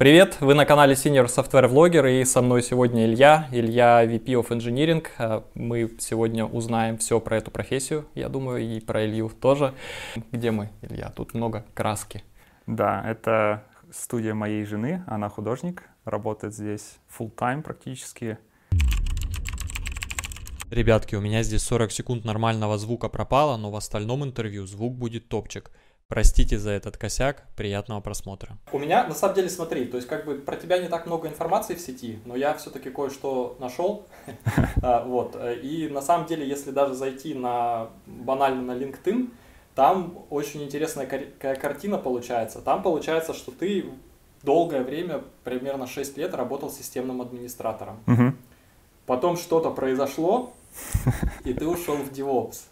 Привет, вы на канале Senior Software Vlogger и со мной сегодня Илья, Илья VP of Engineering. А, мы сегодня узнаем все про эту профессию, я думаю, и про Илью тоже. Где мы, Илья? Тут много краски. Да, это студия моей жены, она художник, работает здесь full time практически. Ребятки, у меня здесь 40 секунд нормального звука пропало, но в остальном интервью звук будет топчик. Простите за этот косяк, приятного просмотра. У меня, на самом деле, смотри, то есть как бы про тебя не так много информации в сети, но я все-таки кое-что нашел, а, вот, и на самом деле, если даже зайти на, банально на LinkedIn, там очень интересная картина получается. Там получается, что ты долгое время, примерно 6 лет, работал системным администратором. Потом что-то произошло, и ты ушел в DevOps.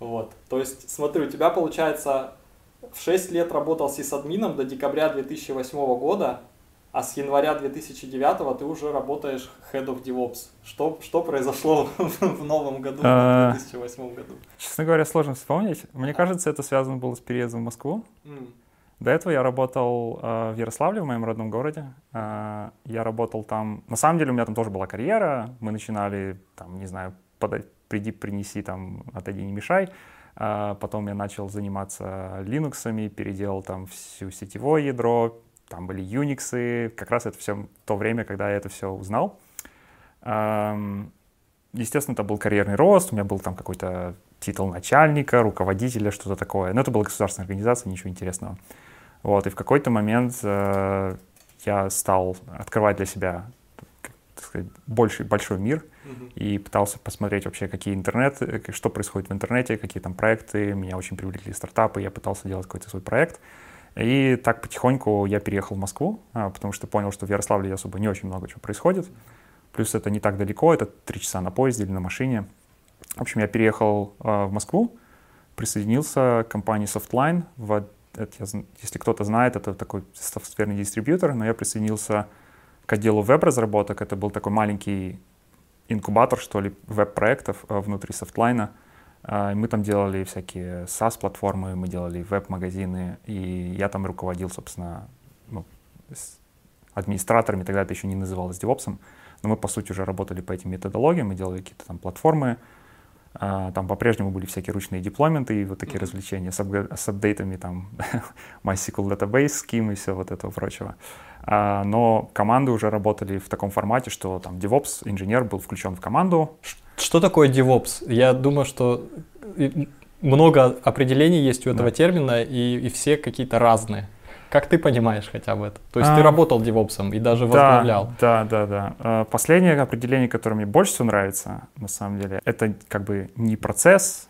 Вот. То есть, смотри, у тебя получается в 6 лет работал сисадмином до декабря 2008 года, а с января 2009 ты уже работаешь Head of DevOps. Что, что произошло в новом году, в 2008 а, году? Честно говоря, сложно вспомнить. Мне кажется, это связано было с переездом в Москву. До этого я работал э, в Ярославле, в моем родном городе. Э, я работал там... На самом деле у меня там тоже была карьера. Мы начинали, там, не знаю, подать, приди, принеси, там, отойди, не мешай. А потом я начал заниматься Linux, переделал там всю сетевое ядро, там были Unix, как раз это все то время, когда я это все узнал. Естественно, это был карьерный рост, у меня был там какой-то титул начальника, руководителя, что-то такое. Но это была государственная организация, ничего интересного. Вот, и в какой-то момент э, я стал открывать для себя так сказать, больший, большой мир и пытался посмотреть вообще, какие интернет, э, что происходит в интернете, какие там проекты. Меня очень привлекли стартапы, я пытался делать какой-то свой проект. И так потихоньку я переехал в Москву, а, потому что понял, что в Ярославле особо не очень много чего происходит. Плюс это не так далеко, это три часа на поезде или на машине. В общем, я переехал э, в Москву, присоединился к компании Softline. Это, если кто-то знает, это такой софтверный дистрибьютор, но я присоединился к отделу веб-разработок. Это был такой маленький инкубатор, что ли, веб-проектов э, внутри софтлайна. Мы там делали всякие SaaS-платформы, мы делали веб-магазины, и я там руководил, собственно, ну, администраторами, тогда это еще не называлось DevOps, но мы, по сути, уже работали по этим методологиям, мы делали какие-то там платформы, а, там по-прежнему были всякие ручные деплойменты и вот такие mm-hmm. развлечения с, апг... с апдейтами, там, MySQL Database, Scheme и все вот этого прочего. А, но команды уже работали в таком формате, что там DevOps инженер был включен в команду. Что такое DevOps? Я думаю, что много определений есть у этого да. термина, и, и все какие-то разные. Как ты понимаешь хотя бы это? То есть а, ты работал девопсом и даже возглавлял. Да, да, да. да. Последнее определение, которое мне больше всего нравится, на самом деле, это как бы не процесс,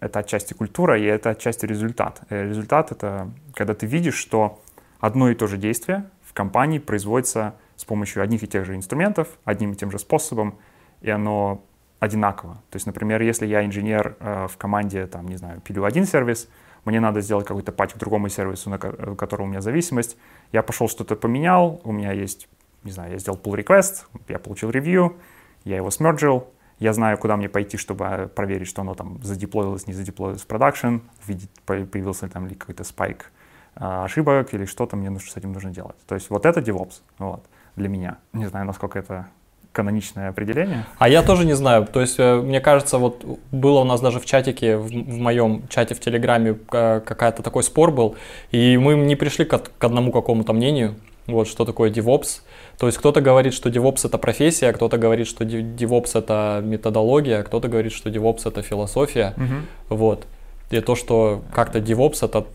это отчасти культура и это отчасти результат. Э, результат — это когда ты видишь, что одно и то же действие в компании производится с помощью одних и тех же инструментов, одним и тем же способом, и оно одинаково. То есть, например, если я инженер э, в команде, там, не знаю, пилю один сервис — мне надо сделать какой-то патч к другому сервису, на у у меня зависимость. Я пошел что-то поменял, у меня есть, не знаю, я сделал pull request, я получил ревью, я его смерджил, я знаю, куда мне пойти, чтобы э, проверить, что оно там задеплоилось, не задеплоилось в продакшн, видеть, появился ли там какой-то спайк ошибок или что-то мне нужно, с этим нужно делать. То есть вот это DevOps вот, для меня. Не знаю, насколько это каноничное определение? А я тоже не знаю. То есть, э, мне кажется, вот было у нас даже в чатике, в, в моем чате в Телеграме э, какая-то такой спор был, и мы не пришли к, к одному какому-то мнению, вот что такое DevOps. То есть кто-то говорит, что DevOps это профессия, кто-то говорит, что DevOps это методология, кто-то говорит, что DevOps это философия. Угу. Вот. И то, что как-то DevOps это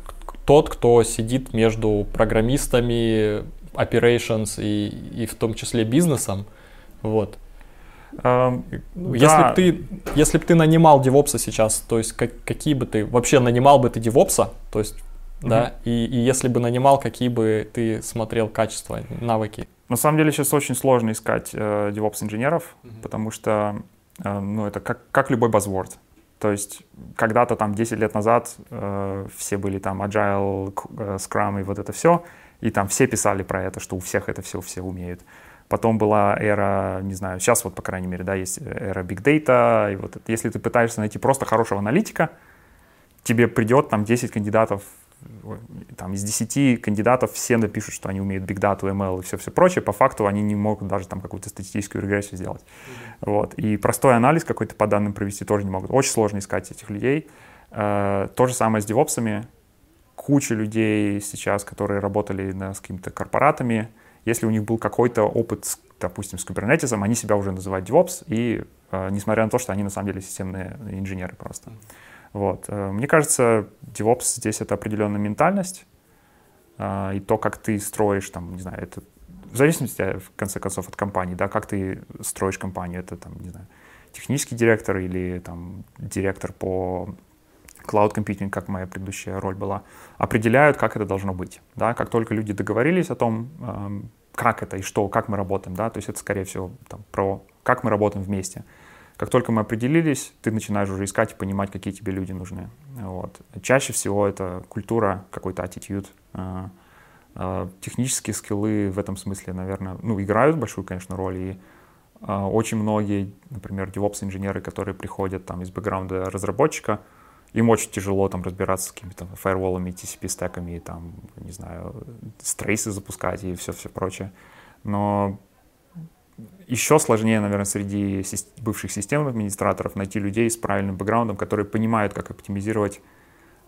тот, кто сидит между программистами, operations и, и в том числе бизнесом. Вот. Um, если да. бы ты, если бы ты нанимал девопса сейчас, то есть как, какие бы ты вообще нанимал бы ты девопса, то есть, mm-hmm. да, и, и если бы нанимал, какие бы ты смотрел качества, навыки? На самом деле сейчас очень сложно искать э, инженеров, mm-hmm. потому что, э, ну, это как, как любой buzzword. То есть когда-то там 10 лет назад э, все были там Agile, э, Scrum и вот это все, и там все писали про это, что у всех это все все умеют. Потом была эра, не знаю, сейчас вот, по крайней мере, да, есть эра Big Data. И вот если ты пытаешься найти просто хорошего аналитика, тебе придет там 10 кандидатов там из 10 кандидатов все напишут, что они умеют Big Data, ML и все-все прочее, по факту они не могут даже там какую-то статистическую регрессию сделать. Mm-hmm. Вот. И простой анализ какой-то по данным провести тоже не могут. Очень сложно искать этих людей. Э, то же самое с девопсами. Куча людей сейчас, которые работали на, с какими-то корпоратами, если у них был какой-то опыт, с, допустим, с Kubernetes, они себя уже называют DevOps, и э, несмотря на то, что они на самом деле системные инженеры просто. Вот. Э, мне кажется, DevOps здесь это определенная ментальность, э, и то, как ты строишь, там, не знаю, это в зависимости, в конце концов, от компании, да, как ты строишь компанию, это, там, не знаю, технический директор или, там, директор по cloud computing, как моя предыдущая роль была, определяют, как это должно быть. Да? Как только люди договорились о том, как это и что, как мы работаем, да, то есть это, скорее всего, там, про как мы работаем вместе. Как только мы определились, ты начинаешь уже искать и понимать, какие тебе люди нужны. Вот. Чаще всего это культура, какой-то attitude, э, э, технические скиллы в этом смысле, наверное, ну, играют большую, конечно, роль. И э, очень многие, например, DevOps-инженеры, которые приходят там из бэкграунда разработчика, им очень тяжело там разбираться с какими-то фаерволами, TCP-стеками, там, не знаю, стрейсы запускать и все-все прочее. Но еще сложнее, наверное, среди бывших системных администраторов найти людей с правильным бэкграундом, которые понимают, как оптимизировать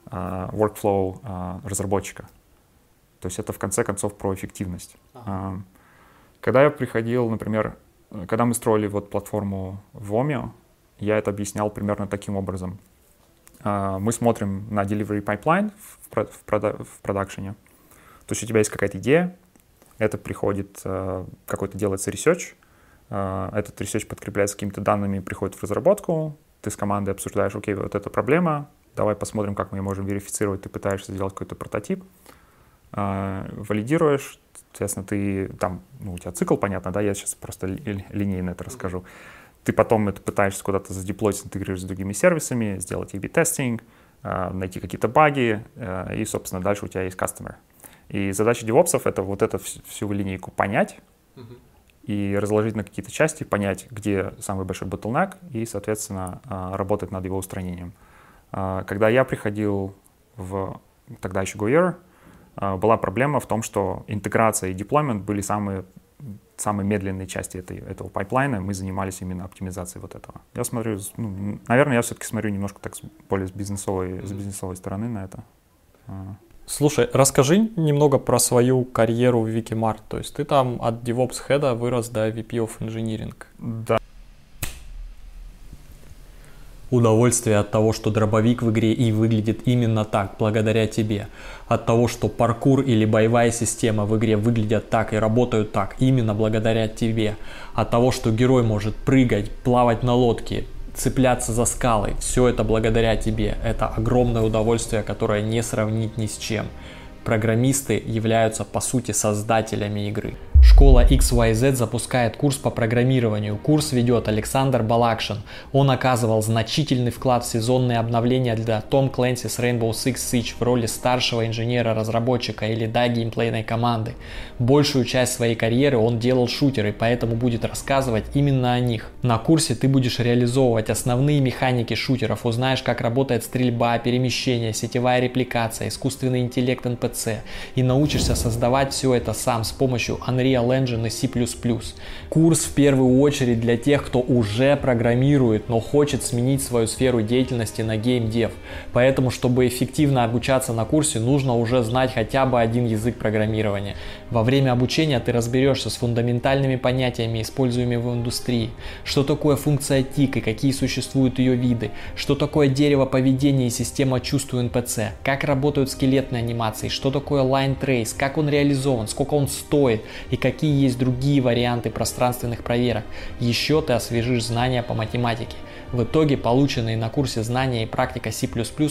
uh, workflow uh, разработчика. То есть это в конце концов про эффективность. Uh, когда я приходил, например, когда мы строили вот платформу Vomio, я это объяснял примерно таким образом. А, мы смотрим на delivery pipeline в, в, в продакшене. То есть у тебя есть какая-то идея, это приходит, а, какой-то делается research, а, этот research подкрепляется какими-то данными, приходит в разработку, ты с командой обсуждаешь, окей, вот эта проблема, давай посмотрим, как мы ее можем верифицировать, ты пытаешься сделать какой-то прототип, валидируешь, соответственно, ты там, ну, у тебя цикл, понятно, да, я сейчас просто линейно это расскажу. Ты потом это пытаешься куда-то задеплоить, интегрировать с другими сервисами, сделать A-B-тестинг, а, найти какие-то баги, и, собственно, дальше у тебя есть customer. И задача DevOps ов — это вот эту всю линейку понять и разложить на какие-то части, понять, где самый большой bottleneck, и, соответственно, а, работать над его устранением. Когда я приходил в тогда еще GoEuro, была проблема в том, что интеграция и deployment были самые самой медленной части этой, этого pipeline а мы занимались именно оптимизацией вот этого. Я смотрю, ну, наверное, я все-таки смотрю немножко так более с бизнесовой, с бизнесовой стороны на это. Слушай, расскажи немного про свою карьеру в Wikimart. То есть ты там от DevOps Head вырос до VP of Engineering. Да, Удовольствие от того, что дробовик в игре и выглядит именно так, благодаря тебе. От того, что паркур или боевая система в игре выглядят так и работают так, именно благодаря тебе. От того, что герой может прыгать, плавать на лодке, цепляться за скалы. Все это благодаря тебе. Это огромное удовольствие, которое не сравнить ни с чем. Программисты являются по сути создателями игры. Школа XYZ запускает курс по программированию. Курс ведет Александр Балакшин. Он оказывал значительный вклад в сезонные обновления для Tom Clancy's Rainbow Six Siege в роли старшего инженера-разработчика или да геймплейной команды. Большую часть своей карьеры он делал шутеры, поэтому будет рассказывать именно о них. На курсе ты будешь реализовывать основные механики шутеров, узнаешь, как работает стрельба, перемещение, сетевая репликация, искусственный интеллект NPC и научишься создавать все это сам с помощью Unreal Engine и C++. Курс в первую очередь для тех, кто уже программирует, но хочет сменить свою сферу деятельности на геймдев. Поэтому, чтобы эффективно обучаться на курсе, нужно уже знать хотя бы один язык программирования. Во время обучения ты разберешься с фундаментальными понятиями, используемыми в индустрии. Что такое функция TIC и какие существуют ее виды. Что такое дерево поведения и система чувств NPC. Как работают скелетные анимации. Что такое Line Trace. Как он реализован. Сколько он стоит. И какие есть другие варианты пространственных проверок. Еще ты освежишь знания по математике. В итоге полученные на курсе знания и практика C++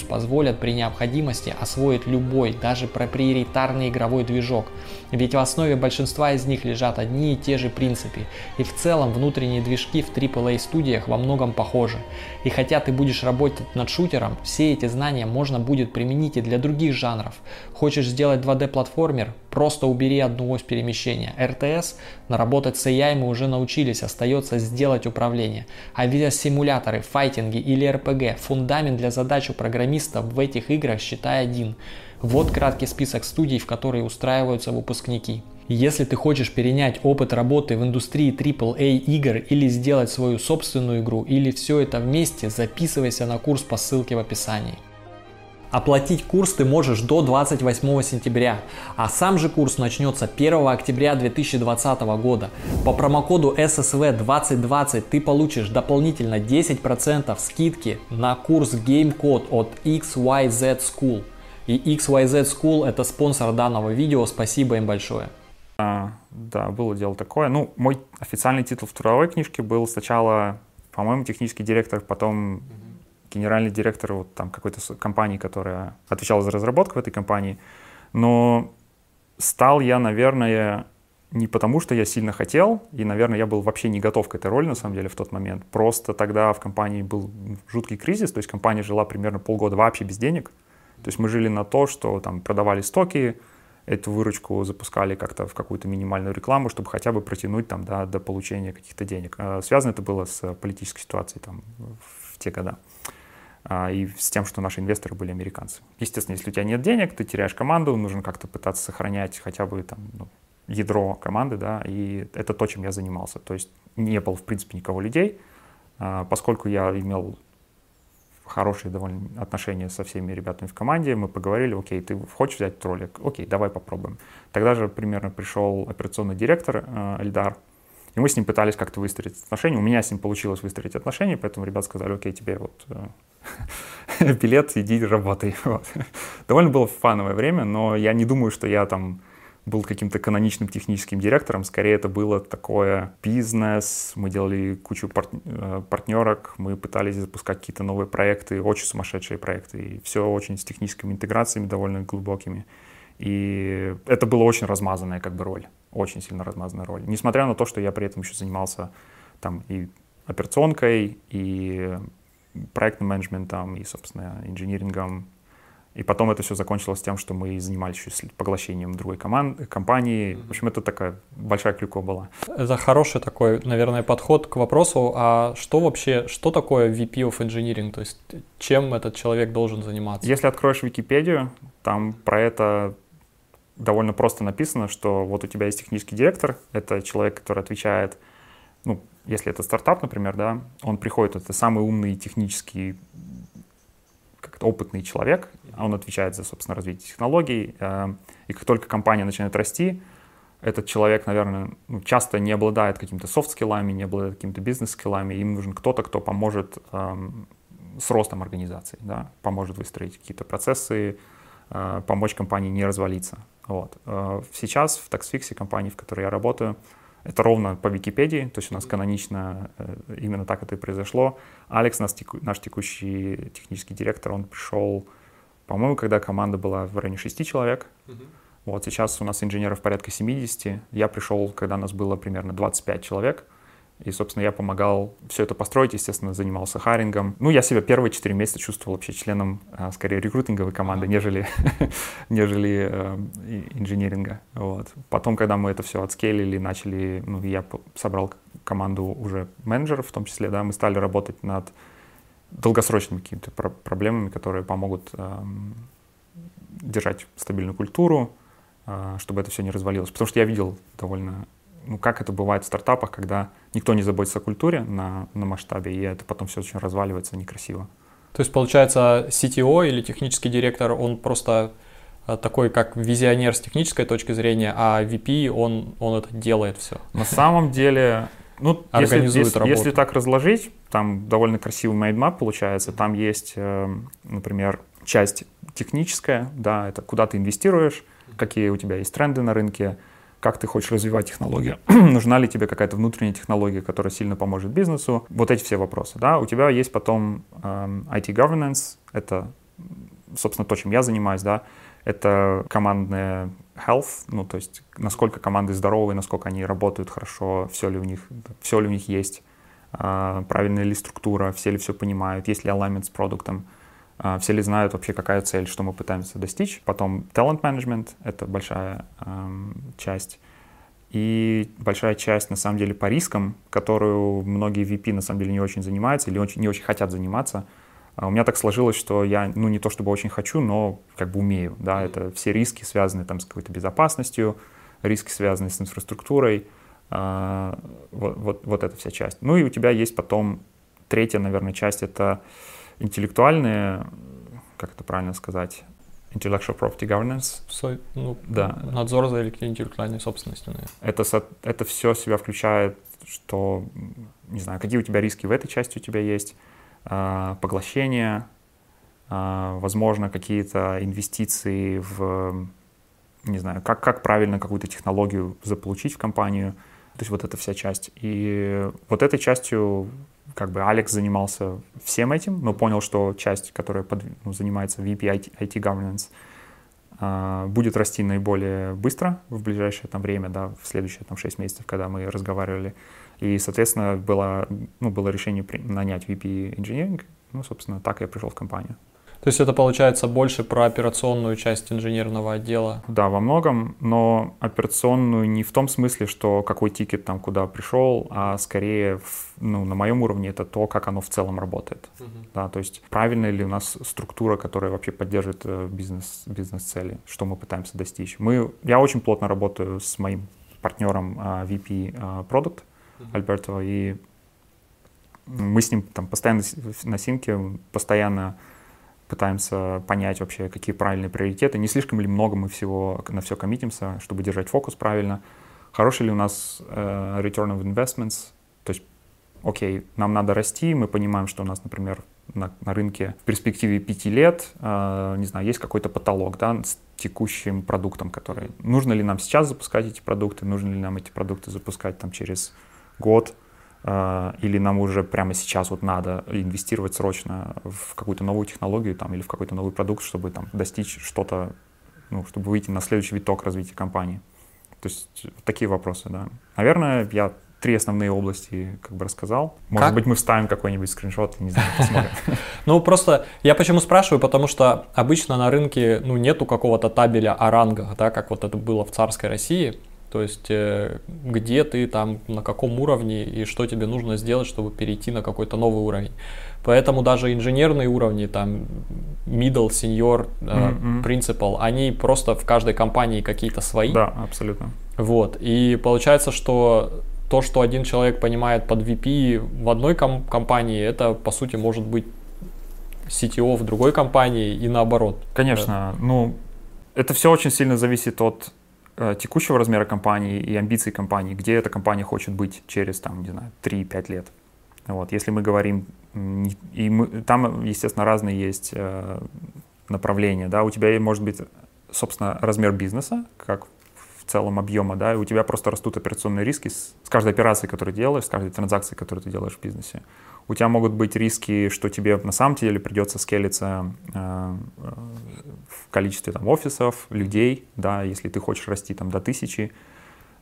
позволят при необходимости освоить любой, даже проприоритарный игровой движок. Ведь в основе большинства из них лежат одни и те же принципы. И в целом внутренние движки в AAA студиях во многом похожи. И хотя ты будешь работать над шутером, все эти знания можно будет применить и для других жанров. Хочешь сделать 2D платформер? Просто убери одну ось перемещения. РТС, наработать с AI мы уже научились, остается сделать управление. А видеосимуляторы, файтинги или РПГ, фундамент для задач у программиста в этих играх считай один. Вот краткий список студий, в которые устраиваются выпускники. Если ты хочешь перенять опыт работы в индустрии AAA игр или сделать свою собственную игру, или все это вместе, записывайся на курс по ссылке в описании. Оплатить курс ты можешь до 28 сентября, а сам же курс начнется 1 октября 2020 года. По промокоду SSV 2020 ты получишь дополнительно 10% скидки на курс GameCode от XYZ School. И XYZ School это спонсор данного видео, спасибо им большое. А, да, было дело такое. Ну, мой официальный титул в трудовой книжке был сначала, по-моему, технический директор, потом генеральный директор вот там какой-то компании, которая отвечала за разработку в этой компании. Но стал я, наверное, не потому, что я сильно хотел, и, наверное, я был вообще не готов к этой роли, на самом деле, в тот момент. Просто тогда в компании был жуткий кризис, то есть компания жила примерно полгода вообще без денег. То есть мы жили на то, что там продавали стоки, эту выручку запускали как-то в какую-то минимальную рекламу, чтобы хотя бы протянуть там да, до получения каких-то денег. А связано это было с политической ситуацией там в те года. А, и с тем, что наши инвесторы были американцы. Естественно, если у тебя нет денег, ты теряешь команду, нужно как-то пытаться сохранять хотя бы там, ну, ядро команды, да, и это то, чем я занимался. То есть не было, в принципе, никого людей, а, поскольку я имел хорошие довольно отношения со всеми ребятами в команде, мы поговорили, окей, ты хочешь взять эту ролик? Окей, давай попробуем. Тогда же примерно пришел операционный директор э, Эльдар, и мы с ним пытались как-то выстроить отношения. У меня с ним получилось выстроить отношения, поэтому ребят сказали, окей, тебе вот э, билет, иди работай. Довольно было фановое время, но я не думаю, что я там был каким-то каноничным техническим директором, скорее это было такое бизнес, мы делали кучу пар- э, партнерок, мы пытались запускать какие-то новые проекты, очень сумасшедшие проекты, и все очень с техническими интеграциями довольно глубокими. И это была очень размазанная как бы роль, очень сильно размазанная роль. Несмотря на то, что я при этом еще занимался там и операционкой, и проектным менеджментом, и, собственно, инжинирингом. И потом это все закончилось тем, что мы занимались еще поглощением другой команды, компании. В общем, это такая большая клюква была. Это хороший такой, наверное, подход к вопросу, а что вообще, что такое VP of Engineering? То есть чем этот человек должен заниматься? Если откроешь Википедию, там про это довольно просто написано, что вот у тебя есть технический директор, это человек, который отвечает, ну, если это стартап, например, да, он приходит, это самый умный технический, как опытный человек, он отвечает за, собственно, развитие технологий, э, и как только компания начинает расти, этот человек, наверное, ну, часто не обладает какими-то софт-скиллами, не обладает какими-то бизнес-скиллами, им нужен кто-то, кто поможет эм, с ростом организации, да, поможет выстроить какие-то процессы, э, помочь компании не развалиться. Вот. Э, сейчас в TaxFix, компании, в которой я работаю, это ровно по Википедии, то есть у нас канонично э, именно так это и произошло. Алекс, наш, теку, наш текущий технический директор, он пришел, по-моему, когда команда была в районе 6 человек. Uh-huh. Вот сейчас у нас инженеров порядка 70. Я пришел, когда у нас было примерно 25 человек. И, собственно, я помогал все это построить, естественно, занимался харингом. Ну, я себя первые четыре месяца чувствовал вообще членом, а, скорее, рекрутинговой команды, нежели, нежели э, инжиниринга. Вот. Потом, когда мы это все отскейлили, начали, ну, я собрал команду уже менеджеров в том числе, да, мы стали работать над долгосрочными какими-то про- проблемами, которые помогут э, держать стабильную культуру, э, чтобы это все не развалилось. Потому что я видел довольно ну, как это бывает в стартапах, когда никто не заботится о культуре на, на масштабе, и это потом все очень разваливается некрасиво. То есть, получается, CTO или технический директор, он просто э, такой, как визионер с технической точки зрения, а VP, он, он это делает все. На самом деле, ну, если, если, если так разложить, там довольно красивый mind map получается. Там есть, э, например, часть техническая, да, это куда ты инвестируешь, какие у тебя есть тренды на рынке, как ты хочешь развивать технологию, нужна ли тебе какая-то внутренняя технология, которая сильно поможет бизнесу, вот эти все вопросы, да, у тебя есть потом эм, IT governance, это, собственно, то, чем я занимаюсь, да, это командная health, ну, то есть насколько команды здоровы, насколько они работают хорошо, все ли у них, все ли у них есть, э, правильная ли структура, все ли все понимают, есть ли alignment с продуктом, все ли знают вообще, какая цель, что мы пытаемся достичь. Потом talent management — это большая эм, часть. И большая часть, на самом деле, по рискам, которую многие VP, на самом деле, не очень занимаются или очень, не очень хотят заниматься. А у меня так сложилось, что я, ну, не то чтобы очень хочу, но как бы умею, да, это все риски связаны там с какой-то безопасностью, риски связаны с инфраструктурой, а, вот, вот, вот эта вся часть. Ну и у тебя есть потом третья, наверное, часть, это интеллектуальные, как это правильно сказать, intellectual property governance. Со, ну, да. Надзор за интеллектуальной собственностью. Это, это все себя включает, что, не знаю, какие у тебя риски в этой части у тебя есть, а, поглощение, а, возможно, какие-то инвестиции в, не знаю, как, как правильно какую-то технологию заполучить в компанию. То есть вот эта вся часть. И вот этой частью как бы Алекс занимался всем этим, но понял, что часть, которая под, ну, занимается VP IT, IT Governance, э, будет расти наиболее быстро в ближайшее там время, да, в следующие там 6 месяцев, когда мы разговаривали. И, соответственно, было, ну, было решение нанять VP Engineering, ну, собственно, так я пришел в компанию. То есть это получается больше про операционную часть инженерного отдела? Да, во многом, но операционную не в том смысле, что какой тикет там куда пришел, а скорее ну, на моем уровне это то, как оно в целом работает. Uh-huh. Да, то есть правильная ли у нас структура, которая вообще поддерживает э, бизнес, бизнес-цели, что мы пытаемся достичь. Мы, я очень плотно работаю с моим партнером uh, VP uh, Product uh-huh. Альберто, и мы с ним там постоянно на синке, постоянно пытаемся понять вообще, какие правильные приоритеты, не слишком ли много мы всего на все коммитимся, чтобы держать фокус правильно, хороший ли у нас э, return of investments, то есть, окей, нам надо расти, мы понимаем, что у нас, например, на, на рынке в перспективе пяти лет, э, не знаю, есть какой-то потолок, да, с текущим продуктом, который... Нужно ли нам сейчас запускать эти продукты, нужно ли нам эти продукты запускать там через год, или нам уже прямо сейчас вот надо инвестировать срочно в какую-то новую технологию там, или в какой-то новый продукт, чтобы там, достичь что-то, ну, чтобы выйти на следующий виток развития компании. То есть такие вопросы, да. Наверное, я три основные области как бы рассказал. Может как? быть, мы вставим какой-нибудь скриншот, не знаю, посмотрим. Ну, просто я почему спрашиваю, потому что обычно на рынке, ну, нету какого-то табеля о рангах, да, как вот это было в царской России. То есть э, где ты там, на каком уровне и что тебе нужно сделать, чтобы перейти на какой-то новый уровень. Поэтому даже инженерные уровни, там, middle, senior, mm-hmm. principal, они просто в каждой компании какие-то свои. Да, абсолютно. Вот, и получается, что то, что один человек понимает под VP в одной ком- компании, это, по сути, может быть CTO в другой компании и наоборот. Конечно, да. ну, это все очень сильно зависит от текущего размера компании и амбиций компании, где эта компания хочет быть через, там, не знаю, 3-5 лет. Вот. Если мы говорим, и мы, там, естественно, разные есть э, направления, да, у тебя может быть, собственно, размер бизнеса, как в целом объема, да, и у тебя просто растут операционные риски с, с каждой операцией, которую делаешь, с каждой транзакцией, которую ты делаешь в бизнесе у тебя могут быть риски, что тебе на самом деле придется скелиться э, э, в количестве там, офисов, людей, да, если ты хочешь расти там до тысячи,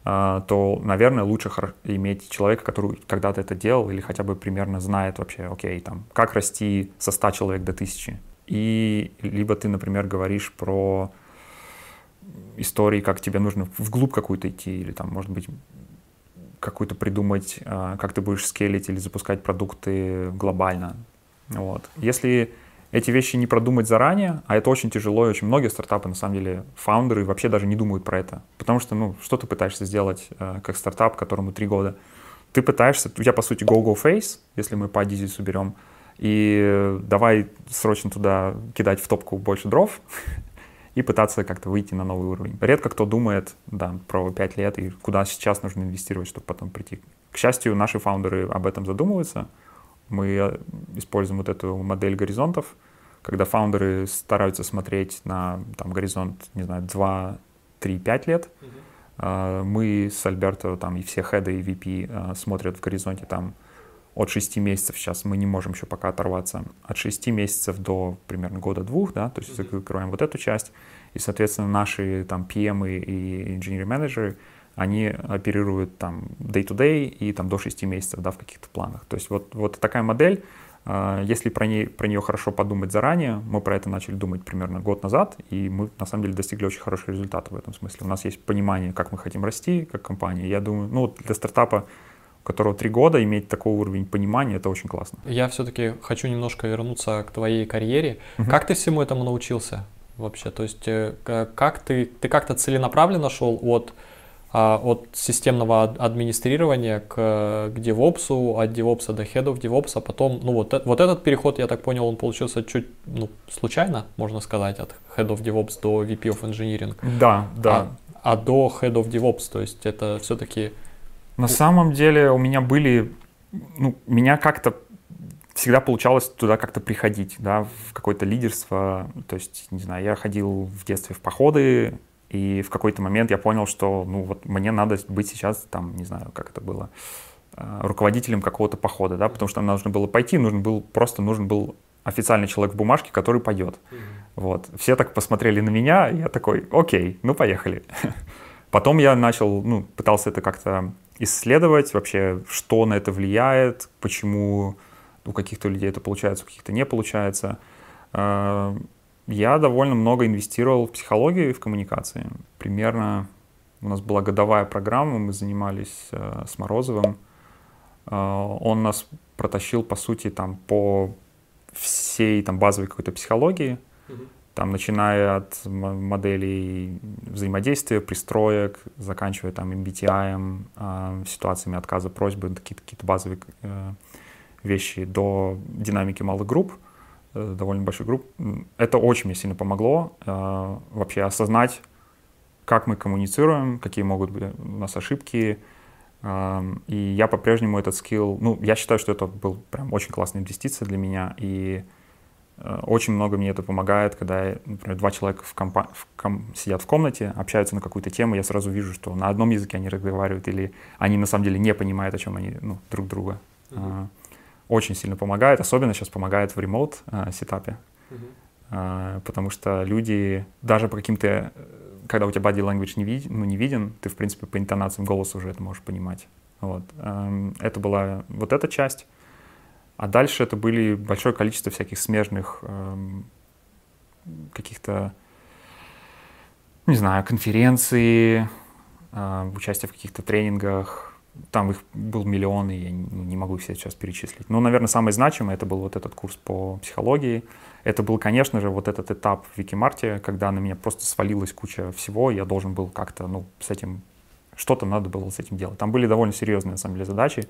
э, то, наверное, лучше иметь человека, который когда-то это делал или хотя бы примерно знает вообще, окей, там, как расти со 100 человек до тысячи. И либо ты, например, говоришь про истории, как тебе нужно вглубь какую-то идти, или там, может быть, какую-то придумать, а, как ты будешь скелить или запускать продукты глобально. Вот. Если эти вещи не продумать заранее, а это очень тяжело, и очень многие стартапы, на самом деле, фаундеры вообще даже не думают про это. Потому что, ну, что ты пытаешься сделать э, как стартап, которому три года? Ты пытаешься, у тебя, по сути, go-go face, если мы по Адизису берем, и давай срочно туда кидать в топку больше дров, и пытаться как-то выйти на новый уровень. Редко кто думает да, про 5 лет и куда сейчас нужно инвестировать, чтобы потом прийти. К счастью, наши фаундеры об этом задумываются. Мы э, используем вот эту модель горизонтов, когда фаундеры стараются смотреть на там, горизонт, не знаю, 2, 3, 5 лет. Uh-huh. Мы с Альберто там и все хеды и VP э, смотрят в горизонте там от 6 месяцев сейчас мы не можем еще пока оторваться, от 6 месяцев до примерно года-двух, да, то есть mm-hmm. закрываем вот эту часть, и, соответственно, наши там PM и engineering менеджеры они оперируют там day-to-day и там до 6 месяцев, да, в каких-то планах. То есть вот, вот такая модель, а, если про, ней, про нее хорошо подумать заранее, мы про это начали думать примерно год назад, и мы на самом деле достигли очень хороших результатов в этом смысле. У нас есть понимание, как мы хотим расти как компания. Я думаю, ну для стартапа у которого три года, иметь такой уровень понимания, это очень классно. Я все-таки хочу немножко вернуться к твоей карьере. Угу. Как ты всему этому научился вообще? То есть э, как ты, ты как-то целенаправленно шел от а, от системного администрирования к, к DevOps, от DevOps до Head of DevOps, а потом, ну вот, вот этот переход, я так понял, он получился чуть, ну, случайно, можно сказать, от Head of DevOps до VP of Engineering. Да, да. А, а до Head of DevOps, то есть это все-таки... На самом деле у меня были, ну, меня как-то всегда получалось туда как-то приходить, да, в какое-то лидерство, то есть, не знаю, я ходил в детстве в походы, и в какой-то момент я понял, что ну вот мне надо быть сейчас там, не знаю, как это было, э, руководителем какого-то похода, да, потому что нам нужно было пойти, нужен был, просто нужен был официальный человек в бумажке, который поет. Mm-hmm. Вот. Все так посмотрели на меня, я такой, окей, ну поехали. Потом я начал, ну, пытался это как-то исследовать вообще, что на это влияет, почему у каких-то людей это получается, у каких-то не получается. Э, я довольно много инвестировал в психологию и в коммуникации. Примерно у нас была годовая программа, мы занимались э, с Морозовым. Э, он нас протащил, по сути, там по всей там базовой какой-то психологии. Там начиная от моделей взаимодействия, пристроек, заканчивая там MBTI, э, ситуациями отказа просьбы, какие-то, какие-то базовые э, вещи до динамики малых групп. Э, довольно большой групп. Это очень мне сильно помогло э, вообще осознать, как мы коммуницируем, какие могут быть у нас ошибки. Э, и я по-прежнему этот скилл, ну, я считаю, что это был прям очень классная инвестиция для меня, и очень много мне это помогает, когда, например, два человека в компа- в ком- сидят в комнате, общаются на какую-то тему, я сразу вижу, что на одном языке они разговаривают, или они на самом деле не понимают, о чем они ну, друг друга. Mm-hmm очень сильно помогает, особенно сейчас помогает в ремоут э, сетапе, uh-huh. потому что люди даже по каким-то, когда у тебя body language не, вид, ну, не виден, ты, в принципе, по интонациям голоса уже это можешь понимать. Вот. Эм, это была вот эта часть. А дальше это были большое количество всяких смежных эм, каких-то, не знаю, конференций, э, участие в каких-то тренингах, там их был миллион, и я ну, не могу их сейчас перечислить. Но, наверное, самый значимый это был вот этот курс по психологии. Это был, конечно же, вот этот этап в Викимарте, когда на меня просто свалилась куча всего, и я должен был как-то, ну, с этим, что-то надо было с этим делать. Там были довольно серьезные, на самом деле, задачи.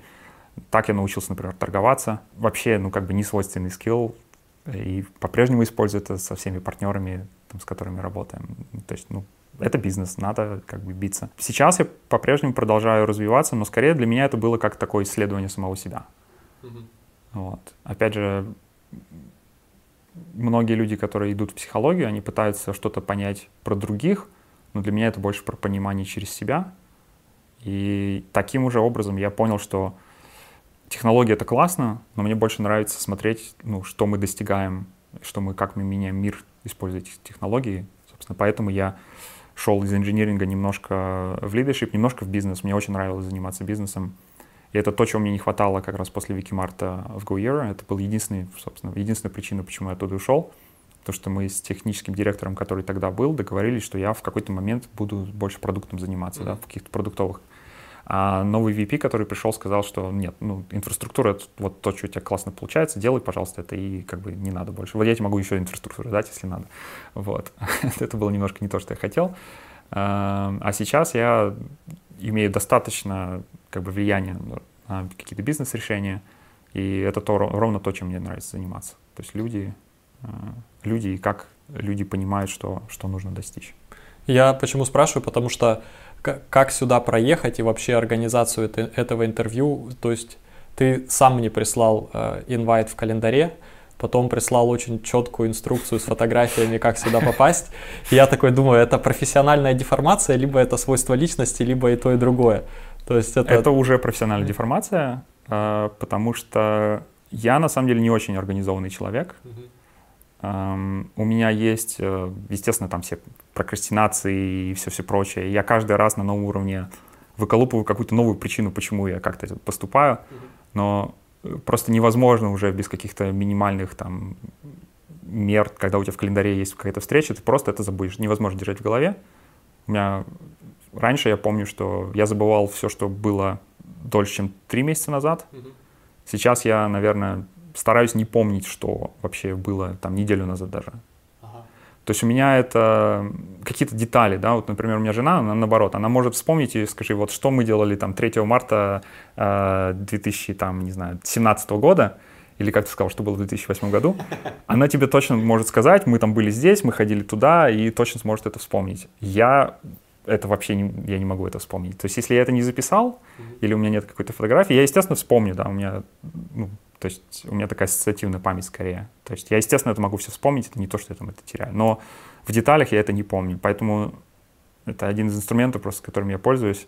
Так я научился, например, торговаться. Вообще, ну, как бы не свойственный скилл, и по-прежнему использую это со всеми партнерами, там, с которыми работаем. То есть, ну, это бизнес, надо как бы биться. Сейчас я по-прежнему продолжаю развиваться, но скорее для меня это было как такое исследование самого себя. Mm-hmm. Вот. Опять же, многие люди, которые идут в психологию, они пытаются что-то понять про других, но для меня это больше про понимание через себя. И таким уже образом я понял, что технология это классно, но мне больше нравится смотреть, ну, что мы достигаем, что мы, как мы меняем мир, используя эти технологии. Собственно, поэтому я шел из инжиниринга немножко в лидершип, немножко в бизнес. Мне очень нравилось заниматься бизнесом. И это то, чего мне не хватало как раз после Викимарта в GoYear. Это был единственный, собственно, единственная причина, почему я оттуда ушел. То, что мы с техническим директором, который тогда был, договорились, что я в какой-то момент буду больше продуктом заниматься, mm-hmm. да, в каких-то продуктовых а новый VP, который пришел, сказал, что нет, ну, инфраструктура, это вот то, что у тебя классно получается, делай, пожалуйста, это и как бы не надо больше. Вот я тебе могу еще инфраструктуру дать, если надо. Вот. это было немножко не то, что я хотел. А, а сейчас я имею достаточно как бы влияния на какие-то бизнес-решения, и это то, ровно то, чем мне нравится заниматься. То есть люди, а, люди и как люди понимают, что, что нужно достичь. Я почему спрашиваю, потому что как сюда проехать и вообще организацию это, этого интервью. То есть ты сам мне прислал э, инвайт в календаре, потом прислал очень четкую инструкцию с фотографиями, как сюда попасть. И я такой думаю, это профессиональная деформация, либо это свойство личности, либо и то, и другое. То есть это... это уже профессиональная деформация, э, потому что я на самом деле не очень организованный человек. Uh-huh. У меня есть, э, естественно, там все прокрастинации и все-все прочее. Я каждый раз на новом уровне выколупываю какую-то новую причину, почему я как-то поступаю, но э, просто невозможно уже без каких-то минимальных там мер, когда у тебя в календаре есть какая-то встреча, ты просто это забудешь. Невозможно держать в голове. У меня раньше я помню, что я забывал все, что было дольше, чем три месяца назад. Сейчас я, наверное, стараюсь не помнить, что вообще было там неделю назад даже. То есть у меня это какие-то детали, да, вот, например, у меня жена, она наоборот, она может вспомнить и скажи, вот что мы делали там 3 марта э, 2000, там, не знаю, 17 года, или как ты сказал, что было в 2008 году, она тебе точно может сказать, мы там были здесь, мы ходили туда, и точно сможет это вспомнить. Я это вообще не, я не могу это вспомнить. То есть если я это не записал, или у меня нет какой-то фотографии, я, естественно, вспомню, да, у меня, ну, то есть у меня такая ассоциативная память скорее. То есть я, естественно, это могу все вспомнить, это не то, что я там это теряю. Но в деталях я это не помню. Поэтому это один из инструментов, просто которым я пользуюсь.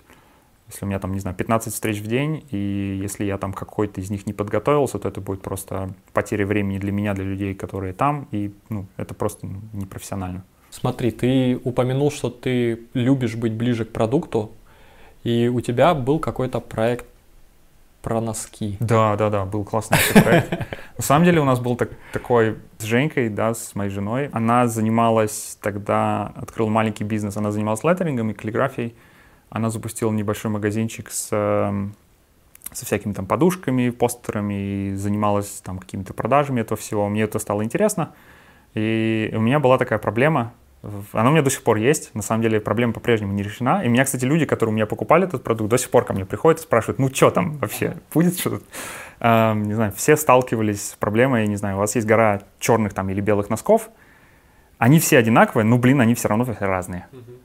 Если у меня там, не знаю, 15 встреч в день, и если я там какой-то из них не подготовился, то это будет просто потеря времени для меня, для людей, которые там, и ну, это просто ну, непрофессионально. Смотри, ты упомянул, что ты любишь быть ближе к продукту, и у тебя был какой-то проект про носки. Да, да, да, был классный проект. На самом деле у нас был так, такой с Женькой, да, с моей женой. Она занималась тогда, открыла маленький бизнес, она занималась леттерингом и каллиграфией она запустила небольшой магазинчик с, эм, со всякими там подушками, постерами, и занималась там какими-то продажами этого всего. Мне это стало интересно. И у меня была такая проблема, она у меня до сих пор есть. На самом деле проблема по-прежнему не решена. И меня, кстати, люди, которые у меня покупали этот продукт, до сих пор ко мне приходят и спрашивают, ну что там вообще, будет что-то? Эм, не знаю, все сталкивались с проблемой, не знаю, у вас есть гора черных там или белых носков, они все одинаковые, но, блин, они все равно разные. Uh-huh.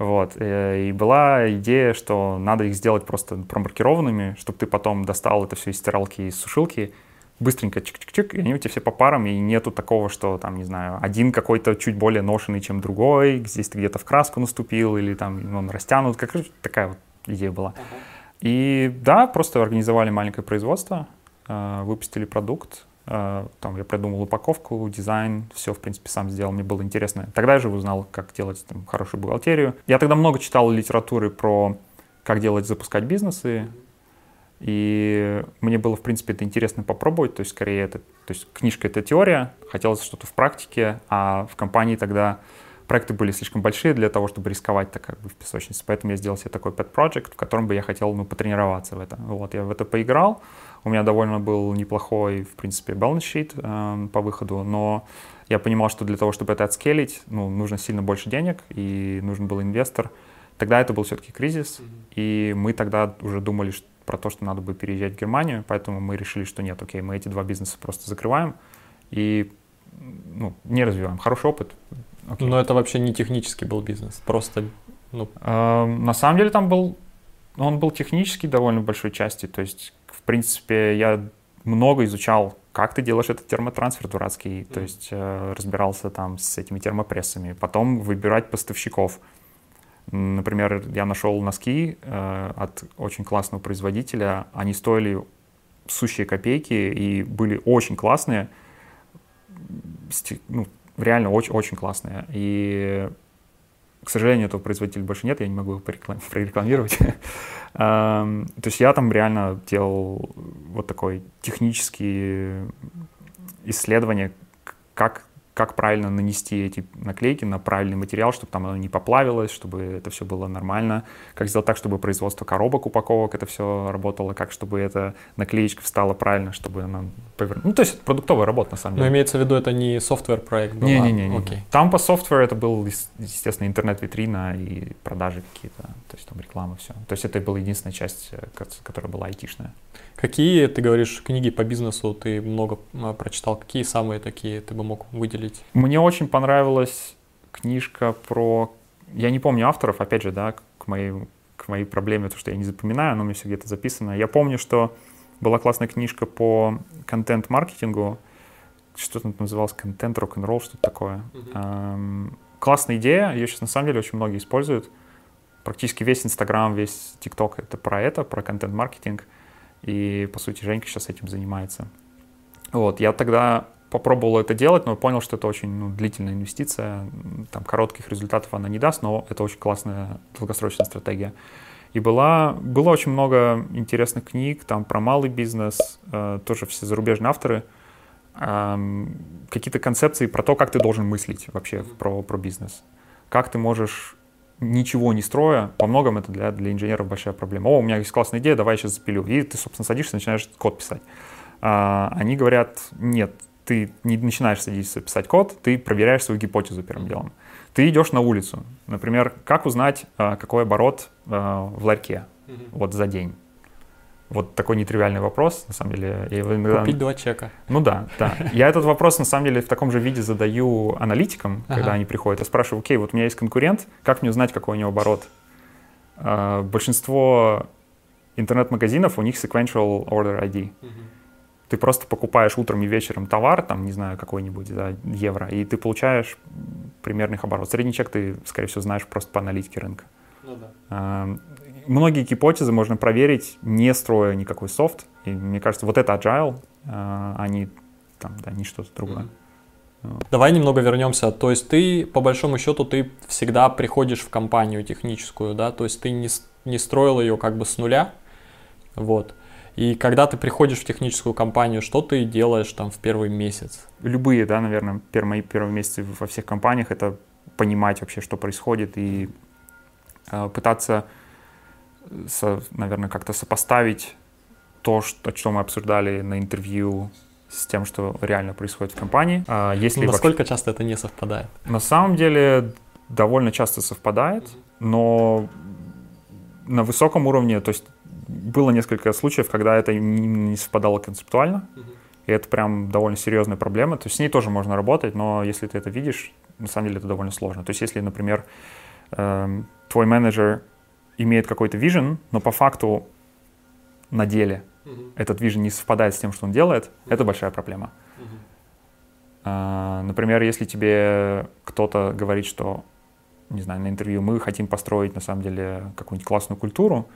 Вот. Э, и была идея, что надо их сделать просто промаркированными, чтобы ты потом достал это все из стиралки, из сушилки, быстренько чик-чик-чик, и они у тебя все по парам, и нету такого, что там, не знаю, один какой-то чуть более ношенный, чем другой, здесь ты где-то в краску наступил, или там он растянут, как такая вот идея была. Uh-huh. И да, просто организовали маленькое производство, э, выпустили продукт, Э, там я придумал упаковку, дизайн, все, в принципе, сам сделал, мне было интересно. Тогда я же узнал, как делать там, хорошую бухгалтерию. Я тогда много читал литературы про как делать, запускать бизнесы, и мне было, в принципе, это интересно попробовать, то есть, скорее, это, то есть, книжка — это теория, хотелось что-то в практике, а в компании тогда проекты были слишком большие для того, чтобы рисковать так как бы в песочнице, поэтому я сделал себе такой pet project, в котором бы я хотел, ну, потренироваться в это. Вот, я в это поиграл, у меня довольно был неплохой, в принципе, balance sheet э, по выходу, но я понимал, что для того, чтобы это отскелить, ну, нужно сильно больше денег, и нужен был инвестор. Тогда это был все-таки кризис, и мы тогда уже думали про то, что надо бы переезжать в Германию, поэтому мы решили, что нет, окей, мы эти два бизнеса просто закрываем и ну, не развиваем. Хороший опыт. Окей. Но это вообще не технический был бизнес, просто... Ну... Э, на самом деле там был, он был технический довольно большой части, то есть в принципе, я много изучал, как ты делаешь этот термотрансфер дурацкий, то есть э, разбирался там с этими термопрессами, потом выбирать поставщиков. Например, я нашел носки э, от очень классного производителя, они стоили сущие копейки и были очень классные, ну, реально очень, очень классные. И к сожалению, этого производителя больше нет, я не могу его прорекламировать. То есть я там реально делал вот такой технический исследование, как как правильно нанести эти наклейки на правильный материал, чтобы там оно не поплавилось, чтобы это все было нормально, как сделать так, чтобы производство коробок, упаковок, это все работало, как чтобы эта наклеечка встала правильно, чтобы она повернулась. Ну, то есть это продуктовая работа, на самом деле. Но имеется в виду, это не софтвер-проект был? Не-не-не. Okay. Там по софтверу это был, естественно, интернет-витрина и продажи какие-то, то есть там реклама, все. То есть это была единственная часть, э, которая была айтишная. Какие, ты говоришь, книги по бизнесу ты много а, прочитал? Какие самые такие ты бы мог выделить? Мне очень понравилась книжка про... Я не помню авторов, опять же, да, к моей, к моей проблеме, то, что я не запоминаю, но у меня все где-то записано. Я помню, что была классная книжка по контент-маркетингу, что там называлось, контент рок-н-ролл, что-то такое. Uh-huh. Эм, классная идея, ее сейчас на самом деле очень многие используют. Практически весь Инстаграм, весь ТикТок — это про это, про контент-маркетинг. И, по сути, Женька сейчас этим занимается. Вот, я тогда попробовал это делать, но понял, что это очень ну, длительная инвестиция. Там коротких результатов она не даст, но это очень классная долгосрочная стратегия. И была, было очень много интересных книг там про малый бизнес, э, тоже все зарубежные авторы, э, какие-то концепции про то, как ты должен мыслить вообще про, про бизнес. Как ты можешь ничего не строя, во многом это для, для инженеров большая проблема. О, у меня есть классная идея, давай я сейчас запилю. И ты, собственно, садишься, начинаешь код писать. А, они говорят, нет, ты не начинаешь садиться писать код, ты проверяешь свою гипотезу первым делом. Ты идешь на улицу. Например, как узнать, а, какой оборот а, в ларьке mm-hmm. вот за день? Вот такой нетривиальный вопрос, на самом деле. Я его иногда... Купить два чека. Ну да, да. Я этот вопрос, на самом деле, в таком же виде задаю аналитикам, ага. когда они приходят. Я спрашиваю, окей, вот у меня есть конкурент, как мне узнать, какой у него оборот? Uh, большинство интернет-магазинов, у них sequential order ID. Угу. Ты просто покупаешь утром и вечером товар, там, не знаю, какой-нибудь, да, евро, и ты получаешь примерных оборот. Средний чек ты, скорее всего, знаешь просто по аналитике рынка. Ну да. Многие гипотезы можно проверить, не строя никакой софт. И мне кажется, вот это agile, а не, там, да, не что-то другое. Давай немного вернемся. То есть ты, по большому счету, ты всегда приходишь в компанию техническую, да? То есть ты не, не строил ее как бы с нуля, вот. И когда ты приходишь в техническую компанию, что ты делаешь там в первый месяц? Любые, да, наверное, первые, первые месяцы во всех компаниях это понимать вообще, что происходит и э, пытаться со, наверное, как-то сопоставить то, что, что мы обсуждали на интервью с тем, что реально происходит в компании. А если насколько вообще... часто это не совпадает? На самом деле довольно часто совпадает, но на высоком уровне, то есть было несколько случаев, когда это не, совпадало концептуально, mm-hmm. и это прям довольно серьезная проблема. То есть с ней тоже можно работать, но если ты это видишь, на самом деле это довольно сложно. То есть если, например, э, твой менеджер имеет какой-то вижен, но по факту на деле этот вижен не совпадает с тем, что он делает, это большая проблема. А, например, если тебе кто-то говорит, что, не знаю, на интервью мы хотим построить на самом деле какую-нибудь классную культуру,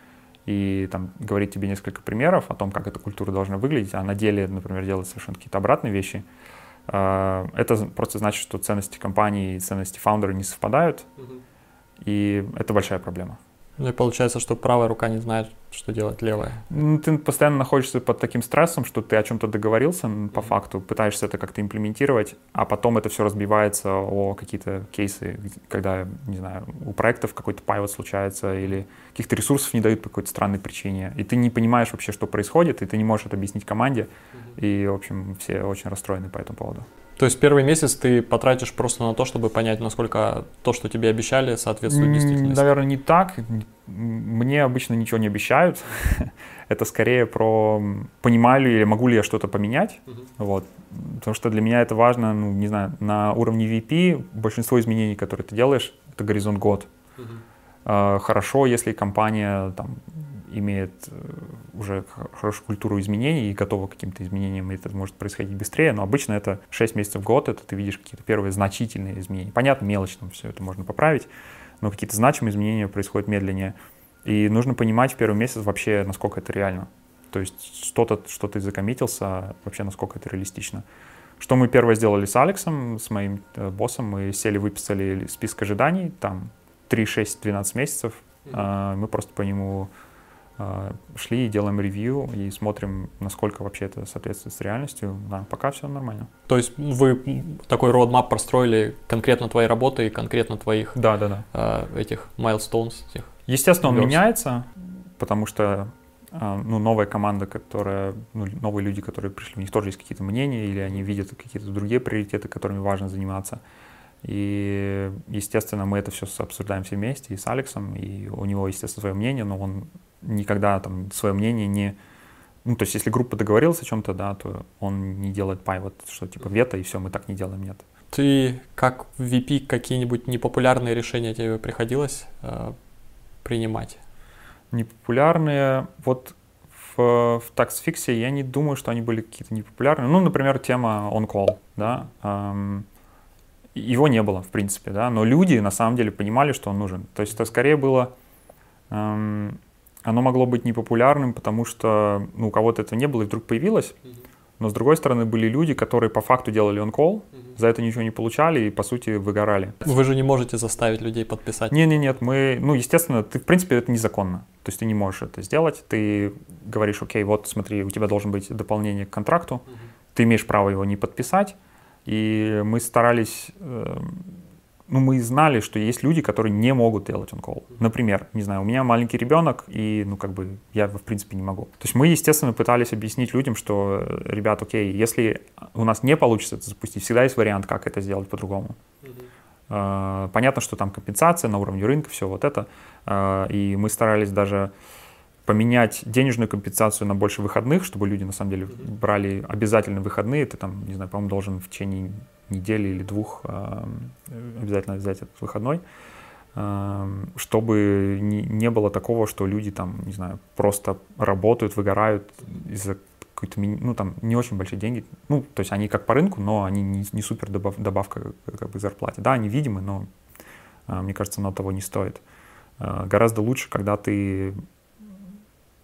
и там говорит тебе несколько примеров о том, как эта культура должна выглядеть, а на деле, например, делает совершенно какие-то обратные вещи, а, это просто значит, что ценности компании и ценности фаундера не совпадают, uh-huh. и это большая проблема. Ну и получается, что правая рука не знает, что делать левая. Ну, ты постоянно находишься под таким стрессом, что ты о чем-то договорился по факту, пытаешься это как-то имплементировать, а потом это все разбивается о какие-то кейсы, когда, не знаю, у проектов какой-то пайвот случается или каких-то ресурсов не дают по какой-то странной причине, и ты не понимаешь вообще, что происходит, и ты не можешь это объяснить команде, и, в общем, все очень расстроены по этому поводу. То есть первый месяц ты потратишь просто на то, чтобы понять, насколько то, что тебе обещали, соответствует действительности? Наверное, не так. Мне обычно ничего не обещают. это скорее про понимаю ли или могу ли я что-то поменять. Uh-huh. Вот. Потому что для меня это важно, ну, не знаю, на уровне VP большинство изменений, которые ты делаешь, это горизонт год. Uh-huh. Хорошо, если компания там, имеет э, уже хорошую культуру изменений и готова к каким-то изменениям, и это может происходить быстрее, но обычно это 6 месяцев в год, это ты видишь какие-то первые значительные изменения. Понятно, мелочь там все это можно поправить, но какие-то значимые изменения происходят медленнее. И нужно понимать в первый месяц вообще, насколько это реально. То есть что-то, что ты закоммитился, вообще насколько это реалистично. Что мы первое сделали с Алексом, с моим э, боссом, мы сели, выписали список ожиданий, там 3, 6, 12 месяцев. Mm-hmm. Мы просто по нему а, шли и делаем ревью и смотрим, насколько вообще это соответствует с реальностью. Да, пока все нормально. То есть вы такой roadmap простроили конкретно твоей работы и конкретно твоих да, да, да. Э, этих milestones? Этих Естественно, он меняется, потому что э, ну, новая команда, которая, ну, новые люди, которые пришли, у них тоже есть какие-то мнения, или они видят какие-то другие приоритеты, которыми важно заниматься. И, естественно, мы это все обсуждаем все вместе и с Алексом, и у него, естественно, свое мнение, но он никогда там свое мнение не... Ну, то есть, если группа договорилась о чем-то, да, то он не делает пай, вот что типа вето, и все, мы так не делаем, нет. Ты как VP какие-нибудь непопулярные решения тебе приходилось э, принимать? Непопулярные, вот в, в TaxFix я не думаю, что они были какие-то непопулярные. Ну, например, тема on-call, да, эм, его не было, в принципе, да, но люди на самом деле понимали, что он нужен. То есть это скорее было эм, оно могло быть непопулярным, потому что ну, у кого-то этого не было и вдруг появилось. Но с другой стороны, были люди, которые по факту делали он-колл, за это ничего не получали и, по сути, выгорали. Вы же не можете заставить людей подписать. Не, не, нет, мы, ну, естественно, ты, в принципе, это незаконно. То есть ты не можешь это сделать. Ты говоришь, окей, вот смотри, у тебя должен быть дополнение к контракту, ты имеешь право его не подписать. И мы старались э, ну, мы знали, что есть люди, которые не могут делать on-call. Например, не знаю, у меня маленький ребенок, и, ну, как бы, я, в принципе, не могу. То есть мы, естественно, пытались объяснить людям, что, ребят, окей, если у нас не получится это запустить, всегда есть вариант, как это сделать по-другому. Uh, понятно, что там компенсация на уровне рынка, все вот это. Uh, и мы старались даже поменять денежную компенсацию на больше выходных, чтобы люди на самом деле брали обязательно выходные. Ты там, не знаю, по-моему, должен в течение недели или двух э, обязательно взять этот выходной, э, чтобы не, было такого, что люди там, не знаю, просто работают, выгорают из-за какой-то, ну, там, не очень большие деньги. Ну, то есть они как по рынку, но они не, не супер добав, добавка как бы зарплате. Да, они видимы, но э, мне кажется, оно того не стоит. Э, гораздо лучше, когда ты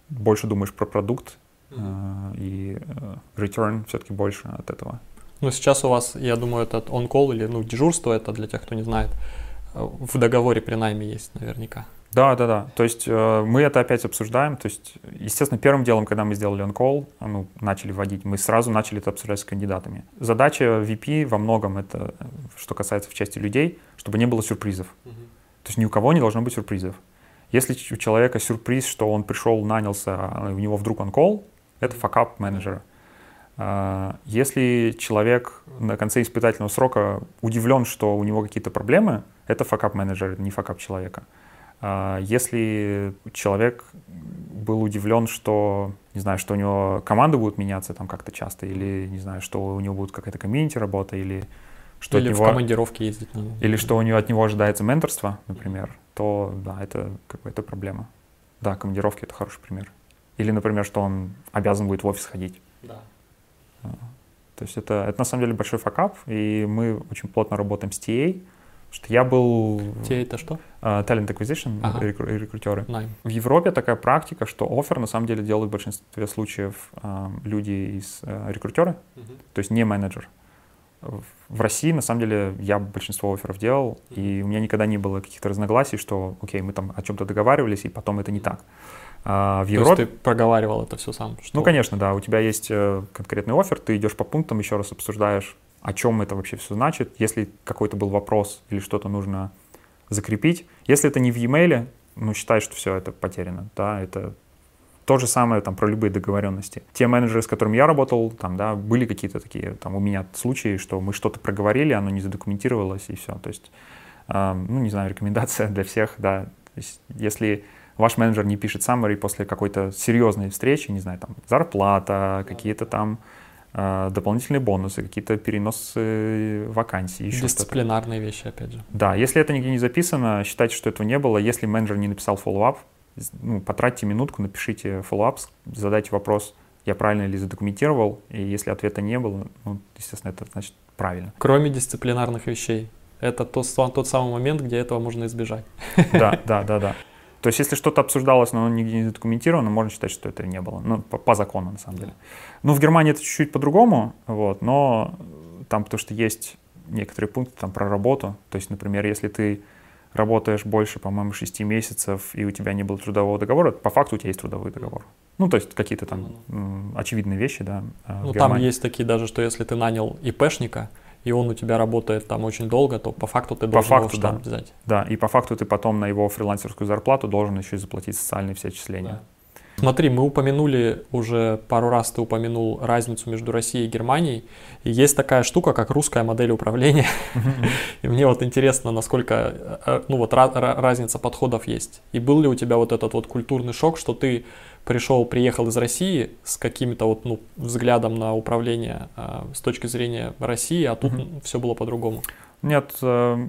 больше думаешь про продукт, mm-hmm. и э, return все-таки больше от этого. Ну, сейчас у вас, я думаю, этот on-call или ну, дежурство, это для тех, кто не знает, э, в договоре при найме есть наверняка. Да, да, да. То есть э, мы это опять обсуждаем. То есть, естественно, первым делом, когда мы сделали on-call, ну, начали вводить, мы сразу начали это обсуждать с кандидатами. Задача VP во многом это, что касается в части людей, чтобы не было сюрпризов. Угу. То есть ни у кого не должно быть сюрпризов. Если у человека сюрприз, что он пришел, нанялся, а у него вдруг on-call, это fuckup менеджера. А, если человек на конце испытательного срока удивлен, что у него какие-то проблемы, это fuckup менеджера, не fuckup человека. А, если человек был удивлен, что, не знаю, что у него команды будут меняться там как-то часто, или, не знаю, что у него будет какая-то комьюнити работа, или что или от него, в командировке ездить надо. Или что у него от него ожидается менторство, например, то да, это как бы это проблема. Да, командировки это хороший пример. Или, например, что он обязан будет в офис ходить. Да. А, то есть это, это на самом деле большой факап, и мы очень плотно работаем с TA, что я был... TA это что? Uh, talent Acquisition, ага. рекру, рекрутеры. Найм. В Европе такая практика, что офер на самом деле делают в большинстве случаев uh, люди из uh, рекрутеры, угу. то есть не менеджер в России, на самом деле, я большинство офферов делал, и у меня никогда не было каких-то разногласий, что, окей, мы там о чем-то договаривались, и потом это не так. А в Европе... То есть ты проговаривал это все сам? Что... Ну, конечно, да. У тебя есть э, конкретный офер, ты идешь по пунктам, еще раз обсуждаешь, о чем это вообще все значит. Если какой-то был вопрос или что-то нужно закрепить. Если это не в e-mail, ну, считай, что все это потеряно, да, это то же самое там про любые договоренности. Те менеджеры, с которыми я работал, там, да, были какие-то такие, там, у меня случаи, что мы что-то проговорили, оно не задокументировалось, и все. То есть, э, ну, не знаю, рекомендация для всех, да. То есть, если ваш менеджер не пишет summary после какой-то серьезной встречи, не знаю, там, зарплата, какие-то там э, дополнительные бонусы, какие-то переносы вакансий, еще Дисциплинарные что-то. вещи, опять же. Да, если это нигде не записано, считайте, что этого не было. Если менеджер не написал follow-up, ну, потратьте минутку, напишите follow-up, задайте вопрос, я правильно ли задокументировал, и если ответа не было, ну, естественно, это значит правильно. Кроме дисциплинарных вещей. Это тот, тот самый момент, где этого можно избежать. Да, да, да, да. То есть, если что-то обсуждалось, но оно нигде не задокументировано, можно считать, что это не было. Ну, по, по закону, на самом деле. Ну, в Германии это чуть-чуть по-другому, вот, но там, потому что есть некоторые пункты там про работу. То есть, например, если ты работаешь больше, по-моему, 6 месяцев, и у тебя не было трудового договора, по факту у тебя есть трудовой договор. Ну, то есть какие-то там очевидные вещи, да. А, ну, там есть такие даже, что если ты нанял ИПшника, и он у тебя работает там очень долго, то по факту ты должен по факту, его да. взять. Да, и по факту ты потом на его фрилансерскую зарплату должен еще и заплатить социальные все отчисления. Да. Смотри, мы упомянули уже пару раз ты упомянул разницу между Россией и Германией. И есть такая штука, как русская модель управления. И мне вот интересно, насколько э, ну вот разница подходов есть. И был ли у тебя вот этот вот культурный шок, что ты пришел, приехал из России с каким-то вот ну, взглядом на управление э, с точки зрения России, а тут все было по-другому? Нет, э,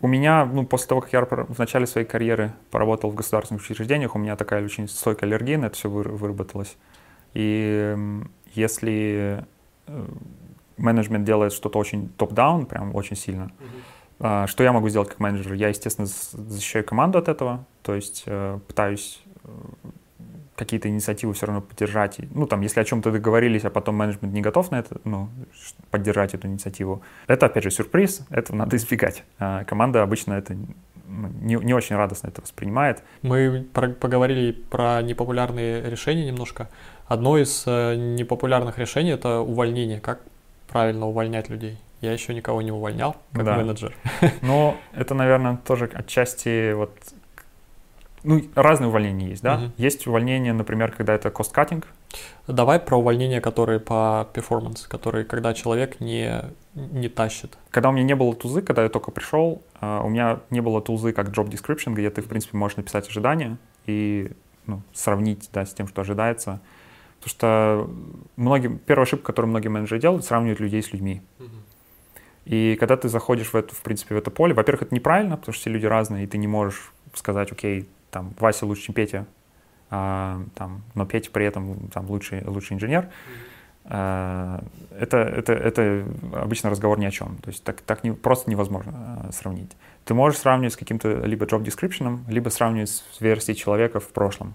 у меня, ну, после того, как я в начале своей карьеры поработал в государственных учреждениях, у меня такая очень стойкая аллергия на это все выработалась. И если э, менеджмент делает что-то очень топ-даун, прям очень сильно, mm-hmm. что я могу сделать как менеджер? Я, естественно, защищаю команду от этого, то есть э, пытаюсь э, какие-то инициативы все равно поддержать. Ну, там, если о чем-то договорились, а потом менеджмент не готов на это, ну, поддержать эту инициативу, это, опять же, сюрприз, этого надо избегать. А команда обычно это ну, не, не очень радостно это воспринимает. Мы про, поговорили про непопулярные решения немножко. Одно из э, непопулярных решений — это увольнение. Как правильно увольнять людей? Я еще никого не увольнял как Да. менеджер. Но это, наверное, тоже отчасти вот... Ну, разные увольнения есть, да? Мгм. Есть увольнение, например, когда это cost-cutting, Давай про увольнения, которые по перформанс, которые когда человек не, не тащит. Когда у меня не было тузы, когда я только пришел, а, у меня не было тузы как job description, где ты, в принципе, можешь написать ожидания и ну, сравнить да, с тем, что ожидается. Потому что многие, первая ошибка, которую многие менеджеры делают, сравнивают людей с людьми. И когда ты заходишь в это, в принципе, в это поле, во-первых, это неправильно, потому что все люди разные, и ты не можешь сказать, окей, там, Вася лучше, чем Петя, а, там, но Петя при этом там, лучший, лучший инженер. А, Это, это, это обычно разговор ни о чем. То есть так, так не, просто невозможно а, сравнить. Ты можешь сравнивать с каким-то либо job description, либо сравнивать с версией человека в прошлом.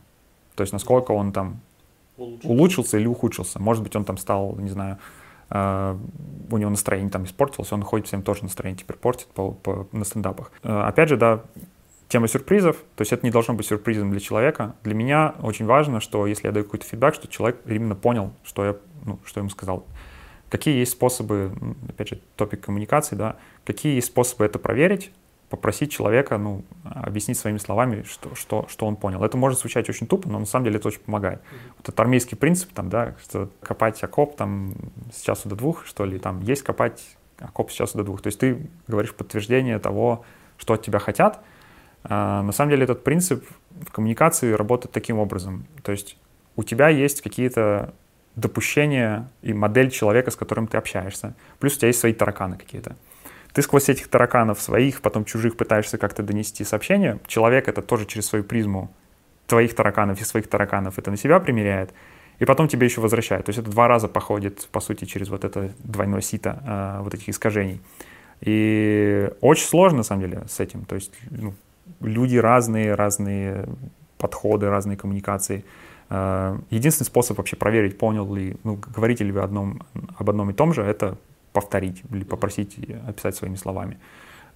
То есть насколько он там улучшился или ухудшился. Может быть, он там стал, не знаю, э, у него настроение там испортилось, он ходит всем тоже настроение теперь портит по, по- на стендапах. Опять же, да, тема сюрпризов, то есть это не должно быть сюрпризом для человека. Для меня очень важно, что если я даю какой-то фидбэк, что человек именно понял, что я, ну, что я ему сказал. Какие есть способы, опять же, топик коммуникации, да, какие есть способы это проверить, попросить человека, ну, объяснить своими словами, что, что, что он понял. Это может звучать очень тупо, но на самом деле это очень помогает. Вот этот армейский принцип, там, да, что копать окоп там с часу до двух, что ли, там есть копать окоп с часу до двух. То есть ты говоришь подтверждение того, что от тебя хотят. А, на самом деле этот принцип в коммуникации работает таким образом. То есть у тебя есть какие-то допущения и модель человека, с которым ты общаешься. Плюс у тебя есть свои тараканы какие-то. Ты сквозь этих тараканов своих, потом чужих пытаешься как-то донести сообщение. Человек это тоже через свою призму твоих тараканов и своих тараканов это на себя примеряет, и потом тебе еще возвращает. То есть это два раза походит, по сути, через вот это двойное сито э, вот этих искажений. И очень сложно, на самом деле, с этим. То есть ну, люди разные, разные подходы, разные коммуникации. Э, Единственный способ вообще проверить, понял ли, ну, говорите ли вы одном, об одном и том же, это повторить или попросить описать своими словами.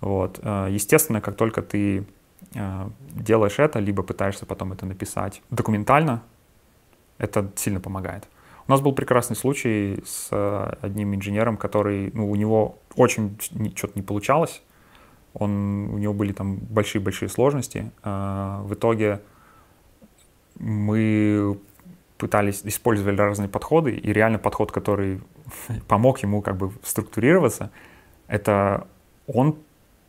Вот. Э, Естественно, как только ты э, делаешь это, либо пытаешься потом это написать документально, это сильно помогает. У нас был прекрасный случай с одним инженером, который, ну, у него очень что-то не получалось. Он, у него были там большие-большие сложности. Э, В итоге мы пытались, использовали разные подходы, и реально подход, который помог ему как бы структурироваться, это он,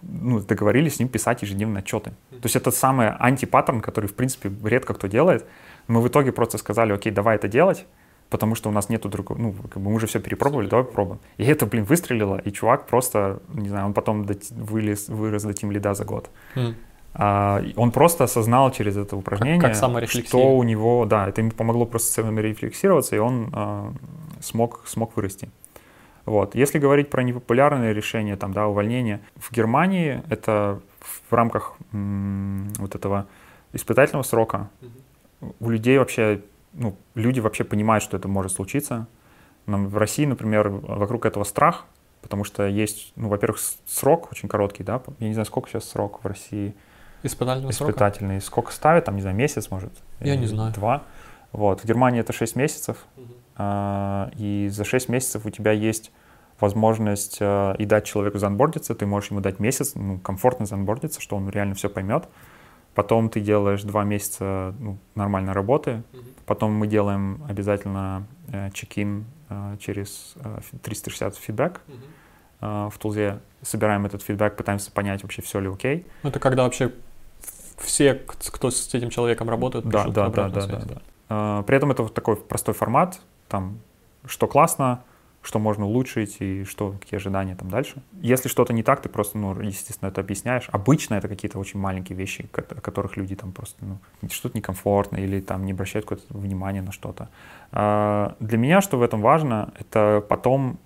ну, договорились с ним писать ежедневные отчеты. То есть это самый антипаттерн, который, в принципе, редко кто делает. Мы в итоге просто сказали, окей, давай это делать, потому что у нас нету другого, ну, как бы мы уже все перепробовали, давай попробуем. И это, блин, выстрелило, и чувак просто, не знаю, он потом вылез, вырос до тим лида за год. М. А, он просто осознал через это упражнение, как саморефлексия. что у него, да, это ему помогло просто саморефлексироваться, и он а, смог, смог вырасти. Вот. Если говорить про непопулярные решения, там, да, увольнения, в Германии это в рамках м, вот этого испытательного срока у людей вообще, ну, люди вообще понимают, что это может случиться. Нам в России, например, вокруг этого страх, потому что есть, ну, во-первых, срок очень короткий, да, я не знаю, сколько сейчас срок в России Испытательного срока? испытательный, сколько ставят, там, не знаю, месяц, может? Я не знаю. Два. Вот, в Германии это 6 месяцев, а, и за 6 месяцев у тебя есть возможность а, и дать человеку заонбордиться, ты можешь ему дать месяц, ну, комфортно заонбордиться, что он реально все поймет. Потом ты делаешь два месяца ну, нормальной работы, потом мы делаем обязательно э, чек-ин э, через э, фи- 360 фидбэк э, в Тулзе, собираем этот фидбэк, пытаемся понять вообще все ли окей. Ну, Это когда вообще все, кто с этим человеком работает, Да, пишут да, да, да, да, связь. да. Э, При этом это вот такой простой формат, там, что классно, что можно улучшить и что, какие ожидания там дальше. Если что-то не так, ты просто, ну, естественно, это объясняешь. Обычно это какие-то очень маленькие вещи, о которых люди там просто, ну, что-то некомфортно или там не обращают какое-то внимание на что-то. А, Для меня, что в этом важно, это потом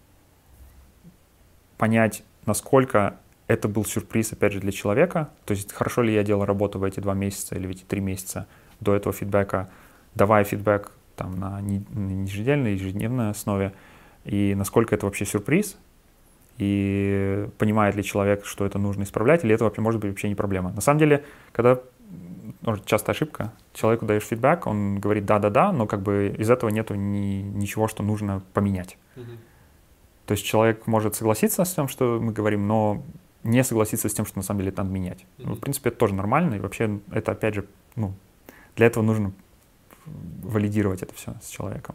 понять, насколько это был сюрприз, опять же, для человека. То есть хорошо ли я делал работу в эти два месяца или в эти три месяца до этого фидбэка, давая фидбэк там на ежедневной, ежедневной основе, и насколько это вообще сюрприз, и понимает ли человек, что это нужно исправлять, или это вообще может быть вообще не проблема. На самом деле, когда ну, часто ошибка, человеку даешь фидбэк, он говорит да-да-да, но как бы из этого нету ни, ничего, что нужно поменять. Мгм. То есть человек может согласиться с тем, что мы говорим, но не согласиться с тем, что на самом деле это надо менять. Mm-hmm. Ну, в принципе, это тоже нормально, и вообще это, опять же, ну, для этого нужно валидировать это все с человеком.